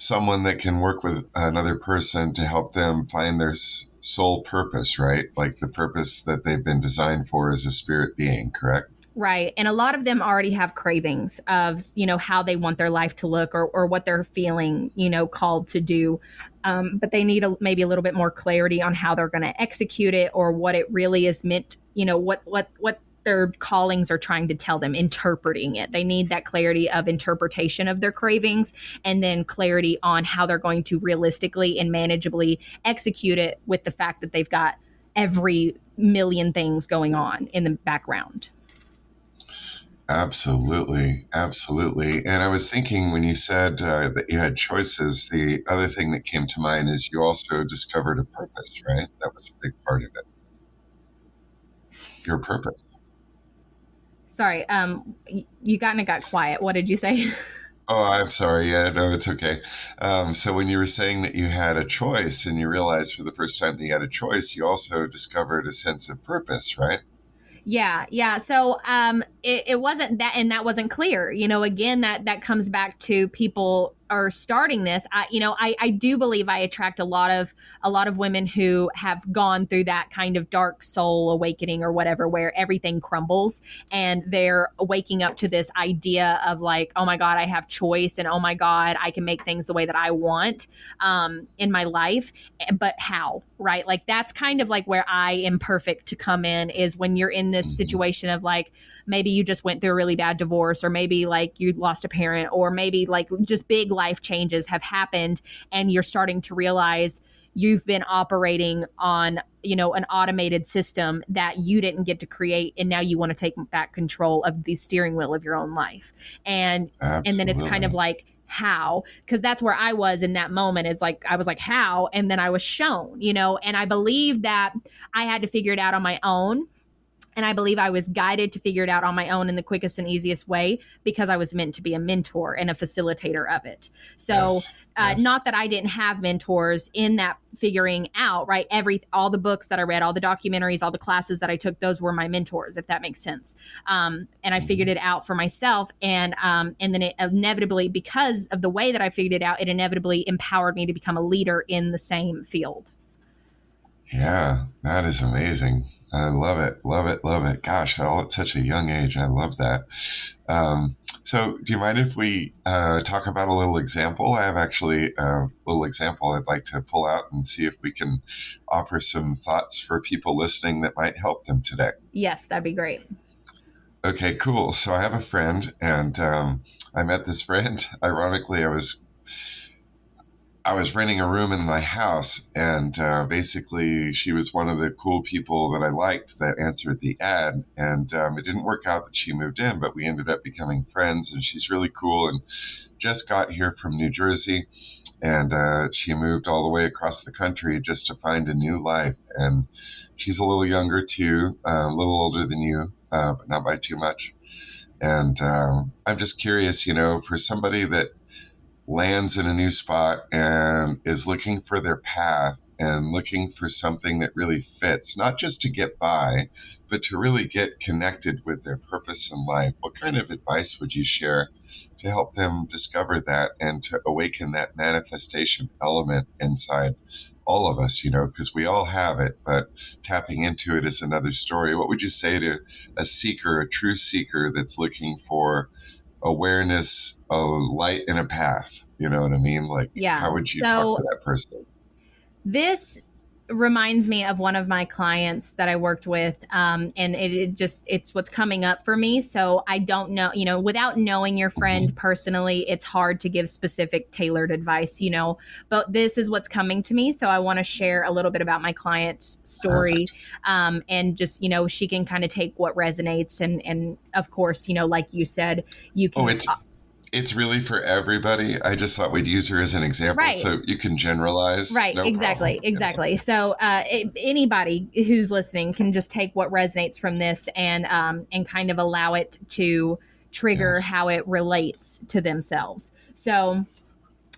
someone that can work with another person to help them find their soul purpose, right? Like the purpose that they've been designed for as a spirit being, correct? Right. And a lot of them already have cravings of, you know, how they want their life to look or, or what they're feeling, you know, called to do. Um, but they need a, maybe a little bit more clarity on how they're going to execute it or what it really is meant, you know, what, what, what their callings are trying to tell them, interpreting it. They need that clarity of interpretation of their cravings and then clarity on how they're going to realistically and manageably execute it with the fact that they've got every million things going on in the background. Absolutely, absolutely. And I was thinking when you said uh, that you had choices, the other thing that came to mind is you also discovered a purpose, right? That was a big part of it. Your purpose. Sorry, um, you kind of got quiet. What did you say? Oh, I'm sorry. Yeah, no, it's okay. Um, so when you were saying that you had a choice and you realized for the first time that you had a choice, you also discovered a sense of purpose, right? Yeah, yeah. So um, it, it wasn't that, and that wasn't clear. You know, again, that that comes back to people are starting this i you know I, I do believe i attract a lot of a lot of women who have gone through that kind of dark soul awakening or whatever where everything crumbles and they're waking up to this idea of like oh my god i have choice and oh my god i can make things the way that i want um, in my life eh, but how right like that's kind of like where i am perfect to come in is when you're in this mm-hmm. situation of like maybe you just went through a really bad divorce or maybe like you lost a parent or maybe like just big life changes have happened and you're starting to realize you've been operating on you know an automated system that you didn't get to create and now you want to take back control of the steering wheel of your own life. And Absolutely. and then it's kind of like how? Because that's where i was in that moment is like i was like how? And then i was shown you know? And i believe that i had to figure it out on my own and I believe I was guided to figure it out on my own in the quickest and easiest way because I was meant to be a mentor and a facilitator of it. So, yes, uh, yes. not that I didn't have mentors in that figuring out, right? Every, all the books that I read, all the documentaries, all the classes that I took, those were my mentors, if that makes sense. Um, and I mm-hmm. figured it out for myself. And, um, and then it inevitably, because of the way that I figured it out, it inevitably empowered me to become a leader in the same field. Yeah, that is amazing. I love it, love it, love it. Gosh, all at such a young age. I love that. Um, so, do you mind if we uh, talk about a little example? I have actually a little example I'd like to pull out and see if we can offer some thoughts for people listening that might help them today. Yes, that'd be great. Okay, cool. So, I have a friend, and um, I met this friend. Ironically, I was I was renting a room in my house, and uh, basically, she was one of the cool people that I liked that answered the ad. And um, it didn't work out that she moved in, but we ended up becoming friends, and she's really cool and just got here from New Jersey. And uh, she moved all the way across the country just to find a new life. And she's a little younger, too, uh, a little older than you, uh, but not by too much. And um, I'm just curious, you know, for somebody that lands in a new spot and is looking for their path and looking for something that really fits, not just to get by, but to really get connected with their purpose in life, what kind of advice would you share to help them discover that and to awaken that manifestation element inside all of us, you know, because we all have it, but tapping into it is another story. What would you say to a seeker, a true seeker that's looking for awareness, of light in a path? You know what I mean? Like, yeah. how would you so, talk to that person? This reminds me of one of my clients that I worked with. Um, and it, it, just, it's what's coming up for me. So I don't know, you know, without knowing your friend mm-hmm. personally, it's hard to give specific tailored advice, you know, but this is what's coming to me. So I want to share a little bit about my client's story. Um, and just, you know, she can kind of take what resonates. And, and of course, you know, like you said, you can. Oh, it's- really for everybody. I just thought we'd use her as an example right. so you can generalize. Right, no exactly, problem. exactly. So uh, it, anybody who's listening can just take what resonates from this and um, and kind of allow it to trigger yes. how it relates to themselves. So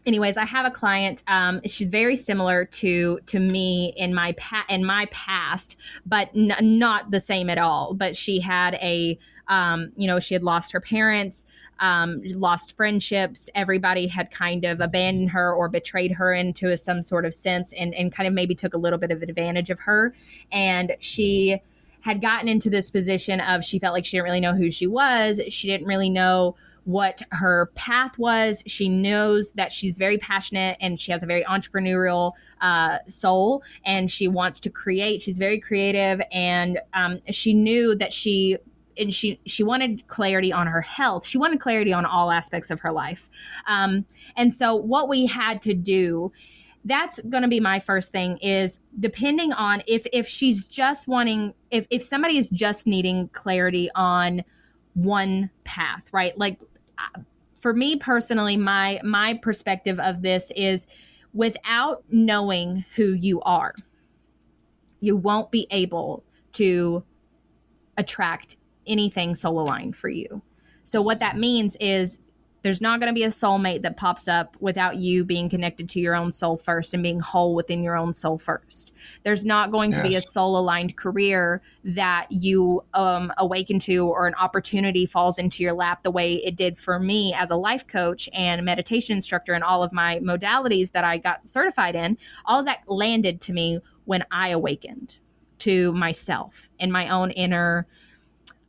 anyways i have a client um, she's very similar to to me in my pa- in my past but n- not the same at all but she had a um, you know she had lost her parents um, lost friendships. Everybody had kind of abandoned her or betrayed her into some sort of sense and, and kind of maybe took a little bit of advantage of her. And she had gotten into this position of she felt like she didn't really know who she was. She didn't really know what her path was. She knows that she's very passionate and she has a very entrepreneurial uh, soul and she wants to create. She's very creative and um, she knew that she and she she wanted clarity on her health. She wanted clarity on all aspects of her life. Um, and so what we had to do that's going to be my first thing is depending on if if she's just wanting if if somebody is just needing clarity on one path right like uh, for me personally my my perspective of this is without knowing who you are you won't be able to attract anything soul aligned for you. So what that means is there's not going to be a soulmate that pops up without you being connected to your own soul first and being whole within your own soul first. There's not going yes. to be a soul aligned career that you um, awaken to or an opportunity falls into your lap the way it did for me as a life coach and meditation instructor and all of my modalities that I got certified in. All of that landed to me when I awakened to myself and my own inner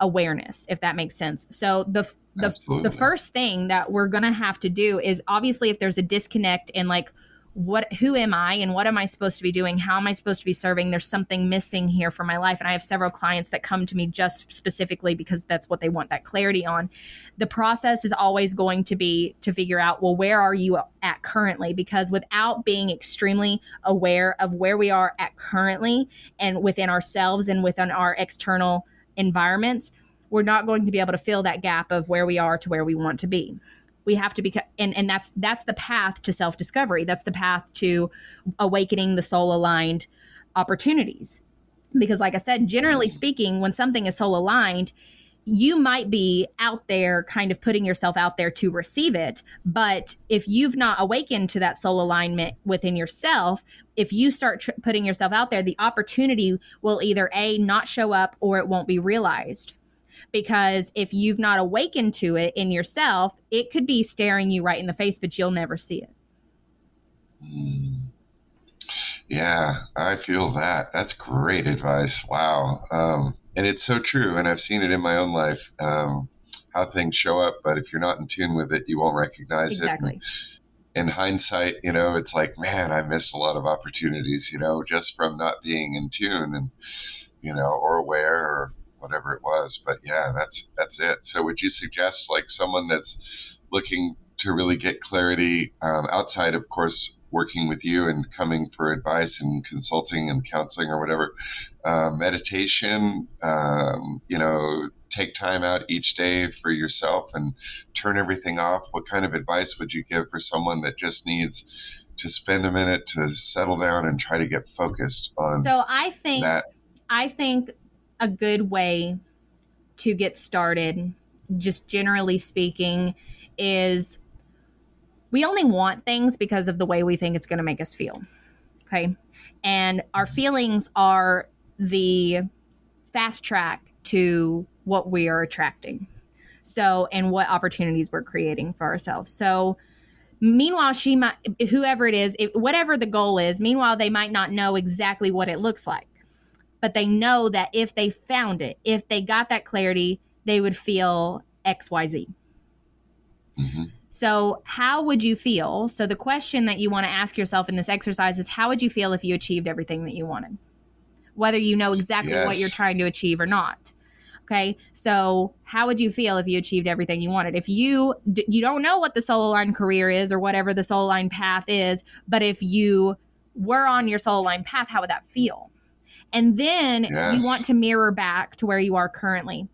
awareness, if that makes sense. So the the, Absolutely. the first thing that we're gonna have to do is obviously if there's a disconnect in like what who am i and what am i supposed to be doing how am i supposed to be serving there's something missing here for my life and i have several clients that come to me just specifically because that's what they want that clarity on the process is always going to be to figure out well where are you at currently because without being extremely aware of where we are at currently and within ourselves and within our external environments, we're not going to be able to fill that gap of where we are to where we want to be. We have to be, and, and that's that's the path to self discovery. That's the path to awakening the soul aligned opportunities. Because, like I said, generally mm-hmm. speaking, when something is soul aligned, you might be out there kind of putting yourself out there to receive it. But if you've not awakened to that soul alignment within yourself, if you start tr- putting yourself out there, the opportunity will either A, not show up or it won't be realized. Because if you've not awakened to it in yourself, it could be staring you right in the face, but you'll never see it. Mm. Yeah, I feel that. That's great advice. Wow. Um, and it's so true. And I've seen it in my own life um, how things show up, but if you're not in tune with it, you won't recognize exactly. it. And in hindsight, you know, it's like, man, I missed a lot of opportunities, you know, just from not being in tune and, you know, or aware or whatever it was. But yeah, that's that's it. So would you suggest like someone that's looking to really get clarity um, outside, of course, working with you and coming for advice and consulting and counseling or whatever, uh, meditation, um, you know, take time out each day for yourself and turn everything off. What kind of advice would you give for someone that just needs to spend a minute to settle down and try to get focused on? So I think that. I think a good way to get started, just generally speaking, is we only want things because of the way we think it's going to make us feel. Okay. And our feelings are the fast track to what we are attracting. So, and what opportunities we're creating for ourselves. So, meanwhile she might whoever it is it, whatever the goal is meanwhile they might not know exactly what it looks like but they know that if they found it if they got that clarity they would feel xyz mm-hmm. So how would you feel so the question that you want to ask yourself in this exercise is how would you feel if you achieved everything that you wanted whether you know exactly yes. what you're trying to achieve or not Okay. So, how would you feel if you achieved everything you wanted? If you you don't know what the soul line career is or whatever the soul line path is, but if you were on your soul line path, how would that feel? And then yes. you want to mirror back to where you are currently.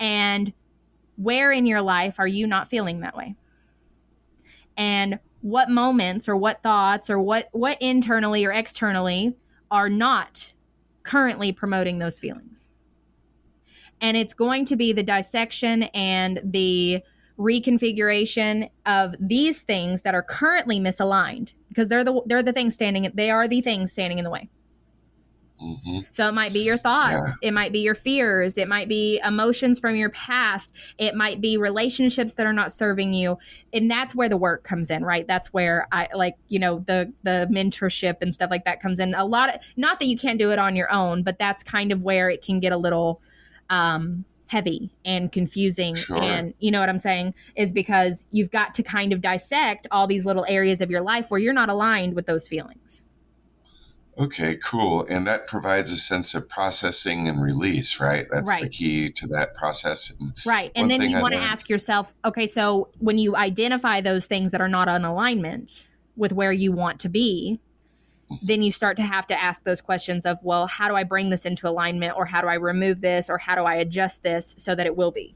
And where in your life are you not feeling that way? And what moments or what thoughts or what what internally or externally are not currently promoting those feelings? and it's going to be the dissection and the reconfiguration of these things that are currently misaligned because they're the they're the things standing they are the things standing in the way mm-hmm. so it might be your thoughts yeah. it might be your fears it might be emotions from your past it might be relationships that are not serving you and that's where the work comes in right that's where i like you know the the mentorship and stuff like that comes in a lot of not that you can't do it on your own but that's kind of where it can get a little um, heavy and confusing sure. and you know what i'm saying is because you've got to kind of dissect all these little areas of your life where you're not aligned with those feelings okay cool. And that provides a sense of processing and release right? That's right. the key to that process. And right. And then you want to ask yourself okay so when you identify those things that are not in alignment with where you want to be mm-hmm. then you start to have to ask those questions of, well, how do I bring this into alignment? Or how do I remove this? Or how do I adjust this so that it will be?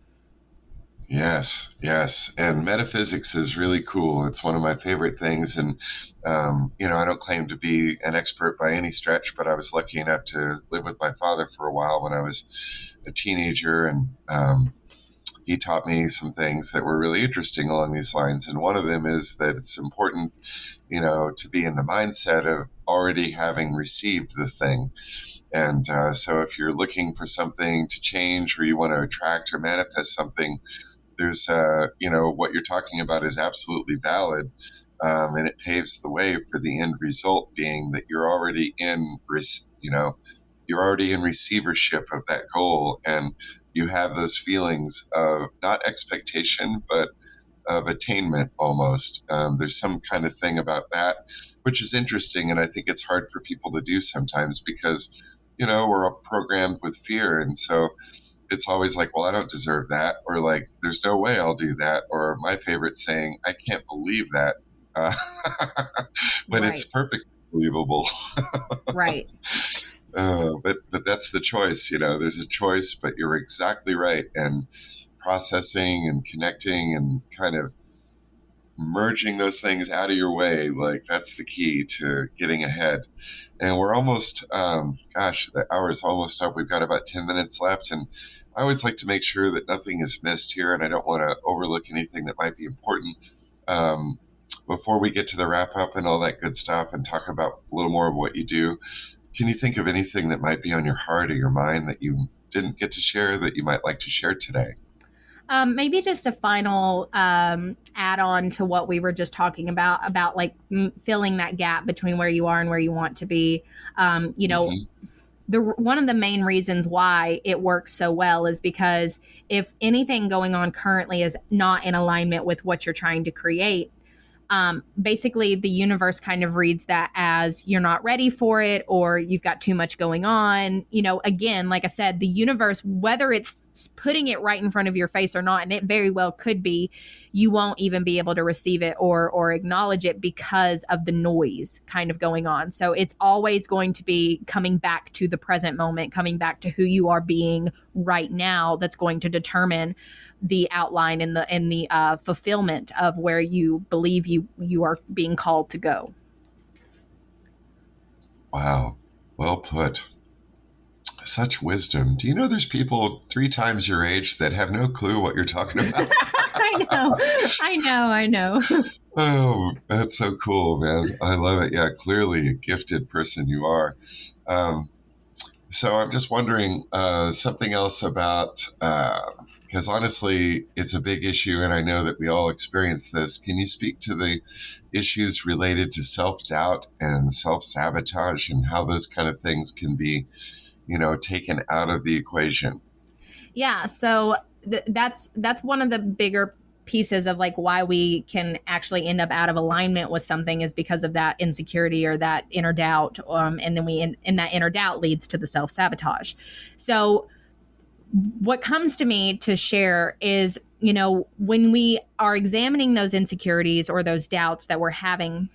Yes, yes. And metaphysics is really cool. It's one of my favorite things. And, um, you know, I don't claim to be an expert by any stretch, but I was lucky enough to live with my father for a while when I was a teenager. And, um, he taught me some things that were really interesting along these lines. And one of them is that it's important, you know, to be in the mindset of already having received the thing. And uh, so if you're looking for something to change or you want to attract or manifest something, there's, uh, you know, what you're talking about is absolutely valid. Um, and it paves the way for the end result being that you're already in, you know, you're already in receivership of that goal and you have those feelings of not expectation, but of attainment almost. Um, there's some kind of thing about that, which is interesting. And I think it's hard for people to do sometimes because, you know, we're programmed with fear. And so it's always like, well, I don't deserve that. Or like, there's no way I'll do that. Or my favorite saying, I can't believe that. Uh, but right. it's perfectly believable. right. Uh, but but that's the choice, you know. There's a choice, but you're exactly right. And processing and connecting and kind of merging those things out of your way, like that's the key to getting ahead. And we're almost, um, gosh, the hour is almost up. We've got about 10 minutes left. And I always like to make sure that nothing is missed here and I don't want to overlook anything that might be important. Um, before we get to the wrap up and all that good stuff and talk about a little more of what you do, can you think of anything that might be on your heart or your mind that you didn't get to share that you might like to share today? Um, maybe just a final um, add on to what we were just talking about about like m- filling that gap between where you are and where you want to be. Um, you know, mm-hmm. the one of the main reasons why it works so well is because if anything going on currently is not in alignment with what you're trying to create, um, basically the universe kind of reads that as you're not ready for it or you've got too much going on you know again like i said the universe whether it's putting it right in front of your face or not and it very well could be you won't even be able to receive it or or acknowledge it because of the noise kind of going on so it's always going to be coming back to the present moment coming back to who you are being right now that's going to determine the outline and the and the uh, fulfillment of where you believe you you are being called to go. Wow, well put. Such wisdom. Do you know there's people three times your age that have no clue what you're talking about? I know, I know, I know. oh, that's so cool, man. I love it. Yeah, clearly a gifted person you are. Um, so I'm just wondering uh, something else about. Uh, because honestly, it's a big issue, and I know that we all experience this. Can you speak to the issues related to self doubt and self sabotage and how those kind of things can be, you know, taken out of the equation? Yeah, so th- that's that's one of the bigger pieces of like why we can actually end up out of alignment with something is because of that insecurity or that inner doubt um, and then we in, and that inner doubt leads to the self-sabotage so what comes to me to share is you know when we are examining those insecurities or those doubts that we're having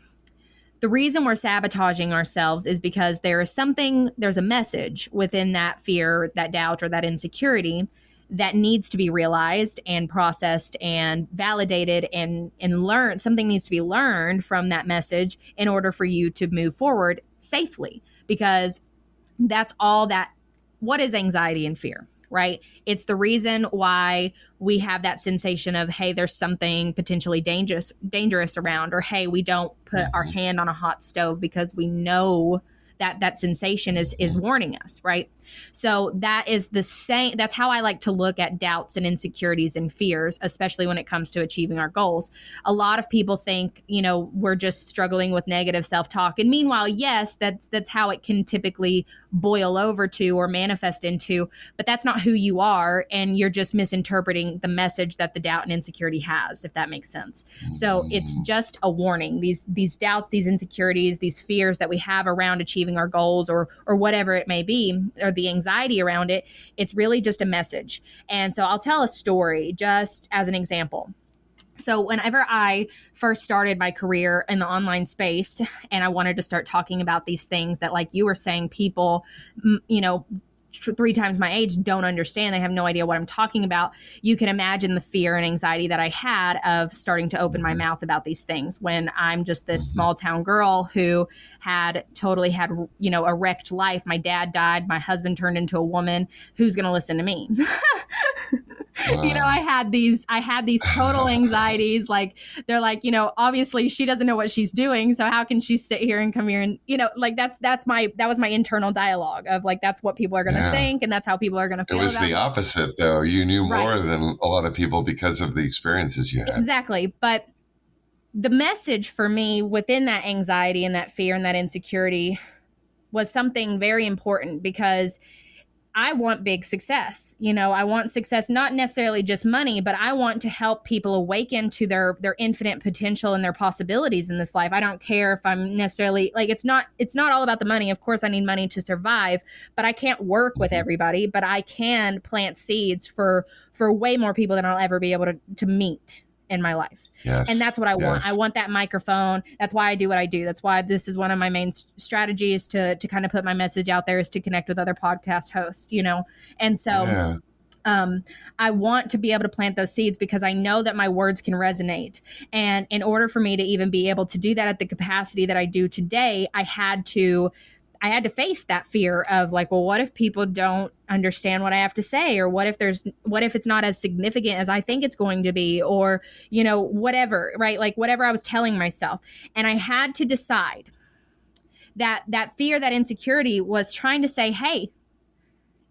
the reason we're sabotaging ourselves is because there is something there's a message within that fear that doubt or that insecurity that needs to be realized and processed and validated and and learned something needs to be learned from that message in order for you to move forward safely because that's all that what is anxiety and fear right? It's the reason why we have that sensation of hey there's something potentially dangerous dangerous around or hey we don't put our mm-hmm. hand on a hot stove because we know that that sensation is is warning us right so that is the same. That's how I like to look at doubts and insecurities and fears, especially when it comes to achieving our goals. A lot of people think, you know, we're just struggling with negative self-talk. And meanwhile, yes, that's that's how it can typically boil over to or manifest into, but that's not who you are and you're just misinterpreting the message that the doubt and insecurity has, if that makes sense. So, it's just a warning. These these doubts, these insecurities, these fears that we have around achieving our goals or or whatever it may be, or the anxiety around it. It's really just a message. And so I'll tell a story just as an example. So, whenever I first started my career in the online space and I wanted to start talking about these things that, like you were saying, people, you know, three times my age don't understand they have no idea what i'm talking about you can imagine the fear and anxiety that i had of starting to open my mm-hmm. mouth about these things when i'm just this mm-hmm. small town girl who had totally had you know a wrecked life. My dad died. My husband turned into a woman. Who's going to listen to me? You know i had these i had these total anxieties. Like they're like you know obviously she doesn't know what she's doing so how can she sit here and come here and you know like that's that's my that was my internal dialogue of like that's what people are going to yeah. think and that's how people are going to feel it was the me. opposite though. You knew more right. than a lot of people because of the experiences you had. Exactly. But the message for me within that anxiety and that fear and that insecurity was something very important because I want big success. You know, I want success not necessarily just money, but I want to help people awaken to their their infinite potential and their possibilities in this life. I don't care if I'm necessarily like it's not it's not all about the money. Of course I need money to survive, but I can't work with mm-hmm. everybody, but I can plant seeds for for way more people than I'll ever be able to to meet in my life. Yes. And that's what I yes. want. I want that microphone. That's why I do what I do. That's why this is one of my main strategies to to kind of put my message out there is to connect with other podcast hosts, you know. And so yeah. um, I want to be able to plant those seeds because I know that my words can resonate. And in order for me to even be able to do that at the capacity that I do today, I had to I had to face that fear of like, well, what if people don't understand what I have to say? Or what if there's, what if it's not as significant as I think it's going to be? Or, you know, whatever, right? Like whatever I was telling myself. And I had to decide that that fear, that insecurity was trying to say, hey,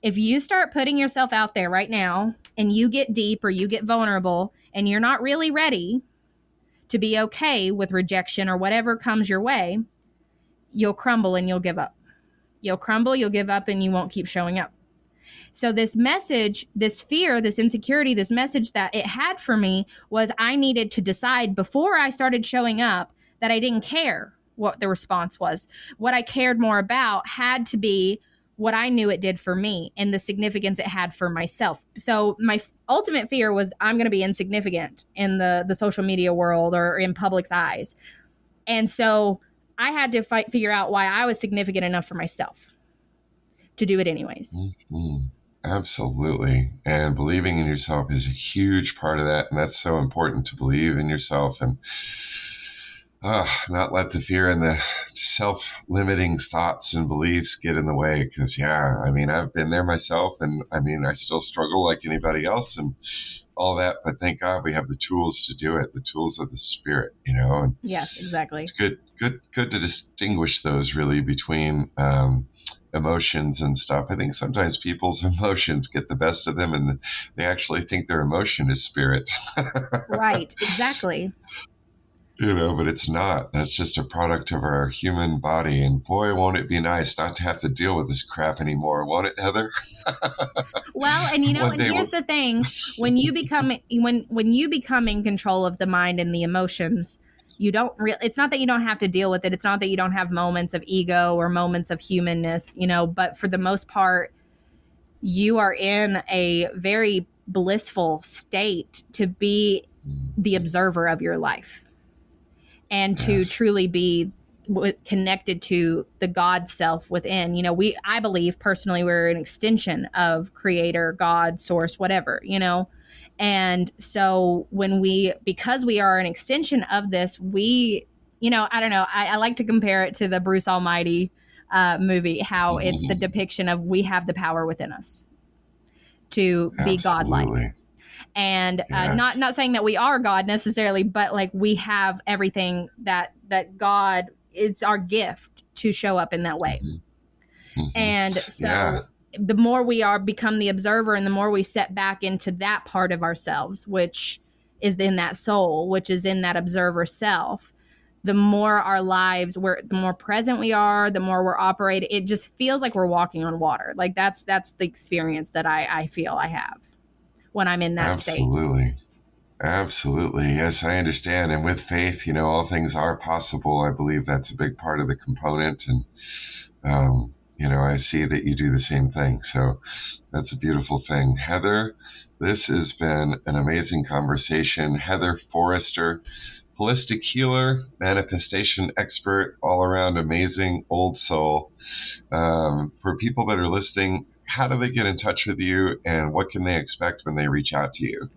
if you start putting yourself out there right now and you get deep or you get vulnerable and you're not really ready to be okay with rejection or whatever comes your way, you'll crumble and you'll give up. You'll crumble, you'll give up, and you won't keep showing up. So, this message, this fear, this insecurity, this message that it had for me was I needed to decide before I started showing up that I didn't care what the response was. What I cared more about had to be what I knew it did for me and the significance it had for myself. So my ultimate fear was I'm going to be insignificant in the the social media world or in public's eyes. And so I had to fight, figure out why I was significant enough for myself to do it anyways. Mm-hmm. Absolutely. And believing in yourself is a huge part of that. And that's so important to believe in yourself and uh, not let the fear and the self limiting thoughts and beliefs get in the way. Because, yeah, I mean, I've been there myself. And I mean, I still struggle like anybody else. And all that, but thank God we have the tools to do it, the tools of the spirit, you know. And yes, exactly. It's good, good, good to distinguish those really between um, emotions and stuff. I think sometimes people's emotions get the best of them and they actually think their emotion is spirit. right, exactly. You know, but it's not. That's just a product of our human body. And boy, won't it be nice not to have to deal with this crap anymore, won't it, Heather? well, and you know, and here's we'll... the thing: when you become when when you become in control of the mind and the emotions, you don't real it's not that you don't have to deal with it. It's not that you don't have moments of ego or moments of humanness you know but for the most part you are in a very blissful state to be the observer of your life and to yes. truly be connected to the god self within. You know we i believe personally we're an extension of creator god source whatever you know and so when we, because we are an extension of this, we, you know, I don't know, I, I like to compare it to the Bruce Almighty uh, movie, how mm-hmm. it's the depiction of we have the power within us to Absolutely. be godlike. And uh, yes. not not saying that we are God necessarily, but like we have everything that that God it's our gift to show up in that way. Mm-hmm. Mm-hmm. And so yeah the more we are become the observer and the more we set back into that part of ourselves which is in that soul which is in that observer self the more our lives we're the more present we are the more we're operating it just feels like we're walking on water like that's that's the experience that i i feel i have when i'm in that state. absolutely state. Absolutely. Yes, I understand. And with faith, you know, all things are possible. I believe that's a big part of the component. And, um, you know, I see that you do the same thing. So that's a beautiful thing. Heather, this has been an amazing conversation. Heather Forester, holistic healer, manifestation expert, all around amazing old soul. Um, for people that are listening, how do they get in touch with you and what can they expect when they reach out to you?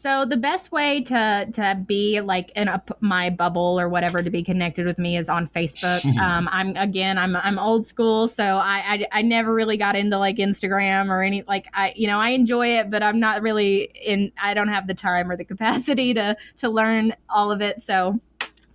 So the best way to to be like in a, my bubble or whatever to be connected with me is on Facebook. um, I'm again, I'm I'm old school, so I, I I never really got into like Instagram or any like I you know I enjoy it, but I'm not really in. I don't have the time or the capacity to to learn all of it. So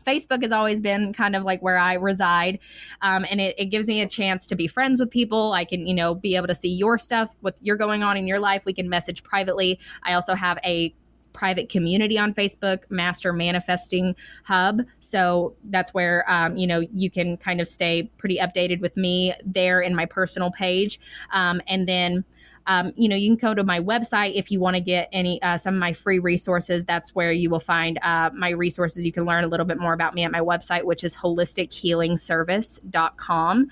Facebook has always been kind of like where I reside. Um, and it, it, gives me a chance to be friends with people. I can, you know, be able to see your stuff, what you're going on in your life. We can message privately. I also have a private community on Facebook, Master Manifesting Hub. So that's where um, you know you can kind of stay pretty updated with me there in my personal page, um, and then. Um, you know, you can go to my website if you want to get any uh, some of my free resources. That's where you will find uh, my resources. You can learn a little bit more about me at my website, which is holistichealingservice.com.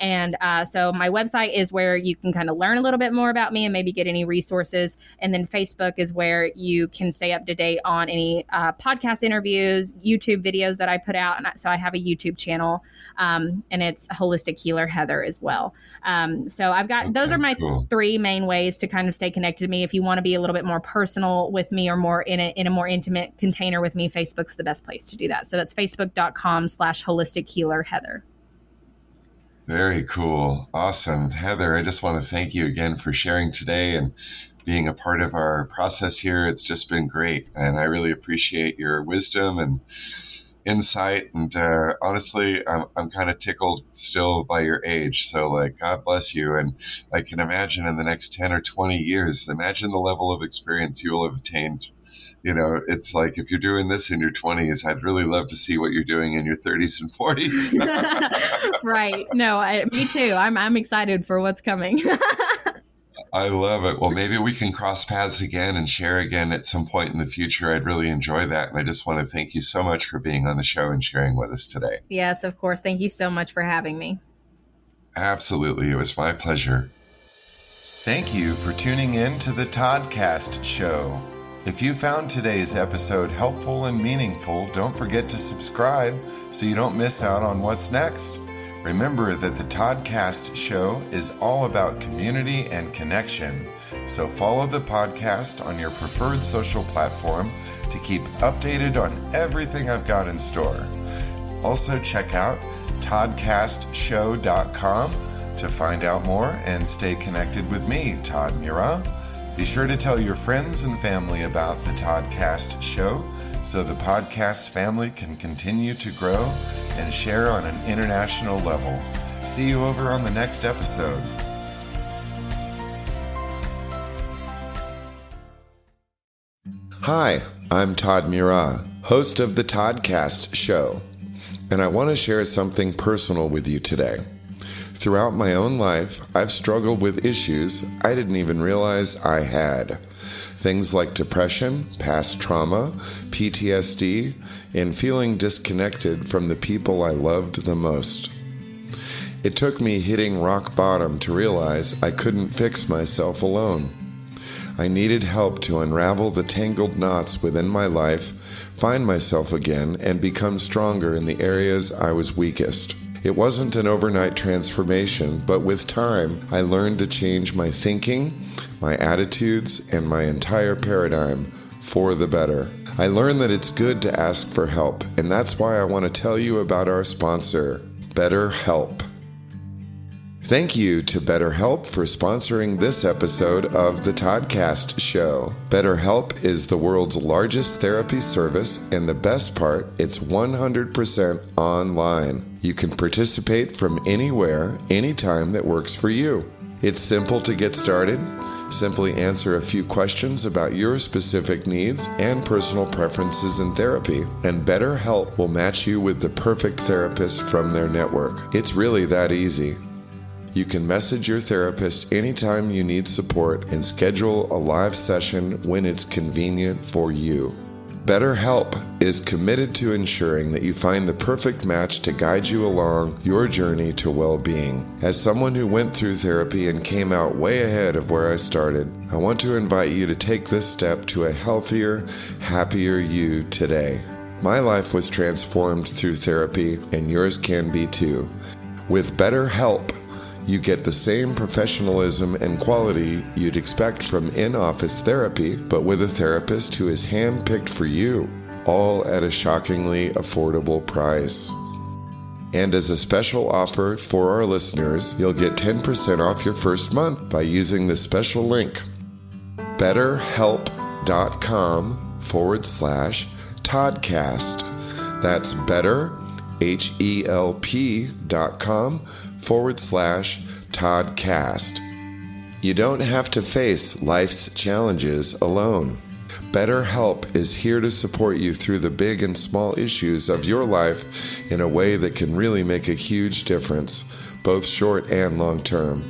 And uh, so my website is where you can kind of learn a little bit more about me and maybe get any resources. And then Facebook is where you can stay up to date on any uh, podcast interviews, YouTube videos that I put out. And so I have a YouTube channel um, and it's Holistic Healer Heather as well. Um, so I've got okay, those are my cool. three main ways to kind of stay connected to me. If you want to be a little bit more personal with me or more in a, in a more intimate container with me, Facebook's the best place to do that. So that's facebook.com slash holistic healer Heather. Very cool. Awesome. Heather, I just want to thank you again for sharing today and being a part of our process here. It's just been great. And I really appreciate your wisdom and insight. And uh, honestly, I'm, I'm kind of tickled still by your age. So, like, God bless you. And I can imagine in the next 10 or 20 years, imagine the level of experience you will have attained you know, it's like if you're doing this in your 20s, I'd really love to see what you're doing in your 30s and 40s. right. No, I, me too. I'm I'm excited for what's coming. I love it. Well, maybe we can cross paths again and share again at some point in the future. I'd really enjoy that. And I just want to thank you so much for being on the show and sharing with us today. Yes, of course. Thank you so much for having me. Absolutely. It was my pleasure. Thank you for tuning in to the Toddcast Show. If you found today's episode helpful and meaningful, don't forget to subscribe so you don't miss out on what's next. Remember that the Toddcast show is all about community and connection. So follow the podcast on your preferred social platform to keep updated on everything I've got in store. Also, check out toddcastshow.com to find out more and stay connected with me, Todd Murat. Be sure to tell your friends and family about the Toddcast show so the podcast family can continue to grow and share on an international level. See you over on the next episode. Hi, I'm Todd Murat, host of the Toddcast Show, and I want to share something personal with you today. Throughout my own life, I've struggled with issues I didn't even realize I had. Things like depression, past trauma, PTSD, and feeling disconnected from the people I loved the most. It took me hitting rock bottom to realize I couldn't fix myself alone. I needed help to unravel the tangled knots within my life, find myself again, and become stronger in the areas I was weakest. It wasn't an overnight transformation, but with time, I learned to change my thinking, my attitudes, and my entire paradigm for the better. I learned that it's good to ask for help, and that's why I want to tell you about our sponsor, BetterHelp. Thank you to BetterHelp for sponsoring this episode of the Toddcast Show. BetterHelp is the world's largest therapy service, and the best part, it's 100% online. You can participate from anywhere, anytime that works for you. It's simple to get started. Simply answer a few questions about your specific needs and personal preferences in therapy, and BetterHelp will match you with the perfect therapist from their network. It's really that easy. You can message your therapist anytime you need support and schedule a live session when it's convenient for you. BetterHelp is committed to ensuring that you find the perfect match to guide you along your journey to well being. As someone who went through therapy and came out way ahead of where I started, I want to invite you to take this step to a healthier, happier you today. My life was transformed through therapy, and yours can be too. With BetterHelp, you get the same professionalism and quality you'd expect from in office therapy, but with a therapist who is handpicked for you, all at a shockingly affordable price. And as a special offer for our listeners, you'll get 10% off your first month by using the special link betterhelp.com forward slash Toddcast. That's better, H E L P dot com forward slash Toddcast. You don't have to face life's challenges alone. BetterHelp is here to support you through the big and small issues of your life in a way that can really make a huge difference, both short and long term.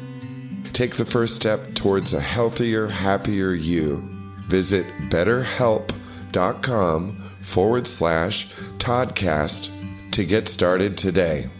Take the first step towards a healthier, happier you. Visit betterhelp.com forward slash Toddcast to get started today.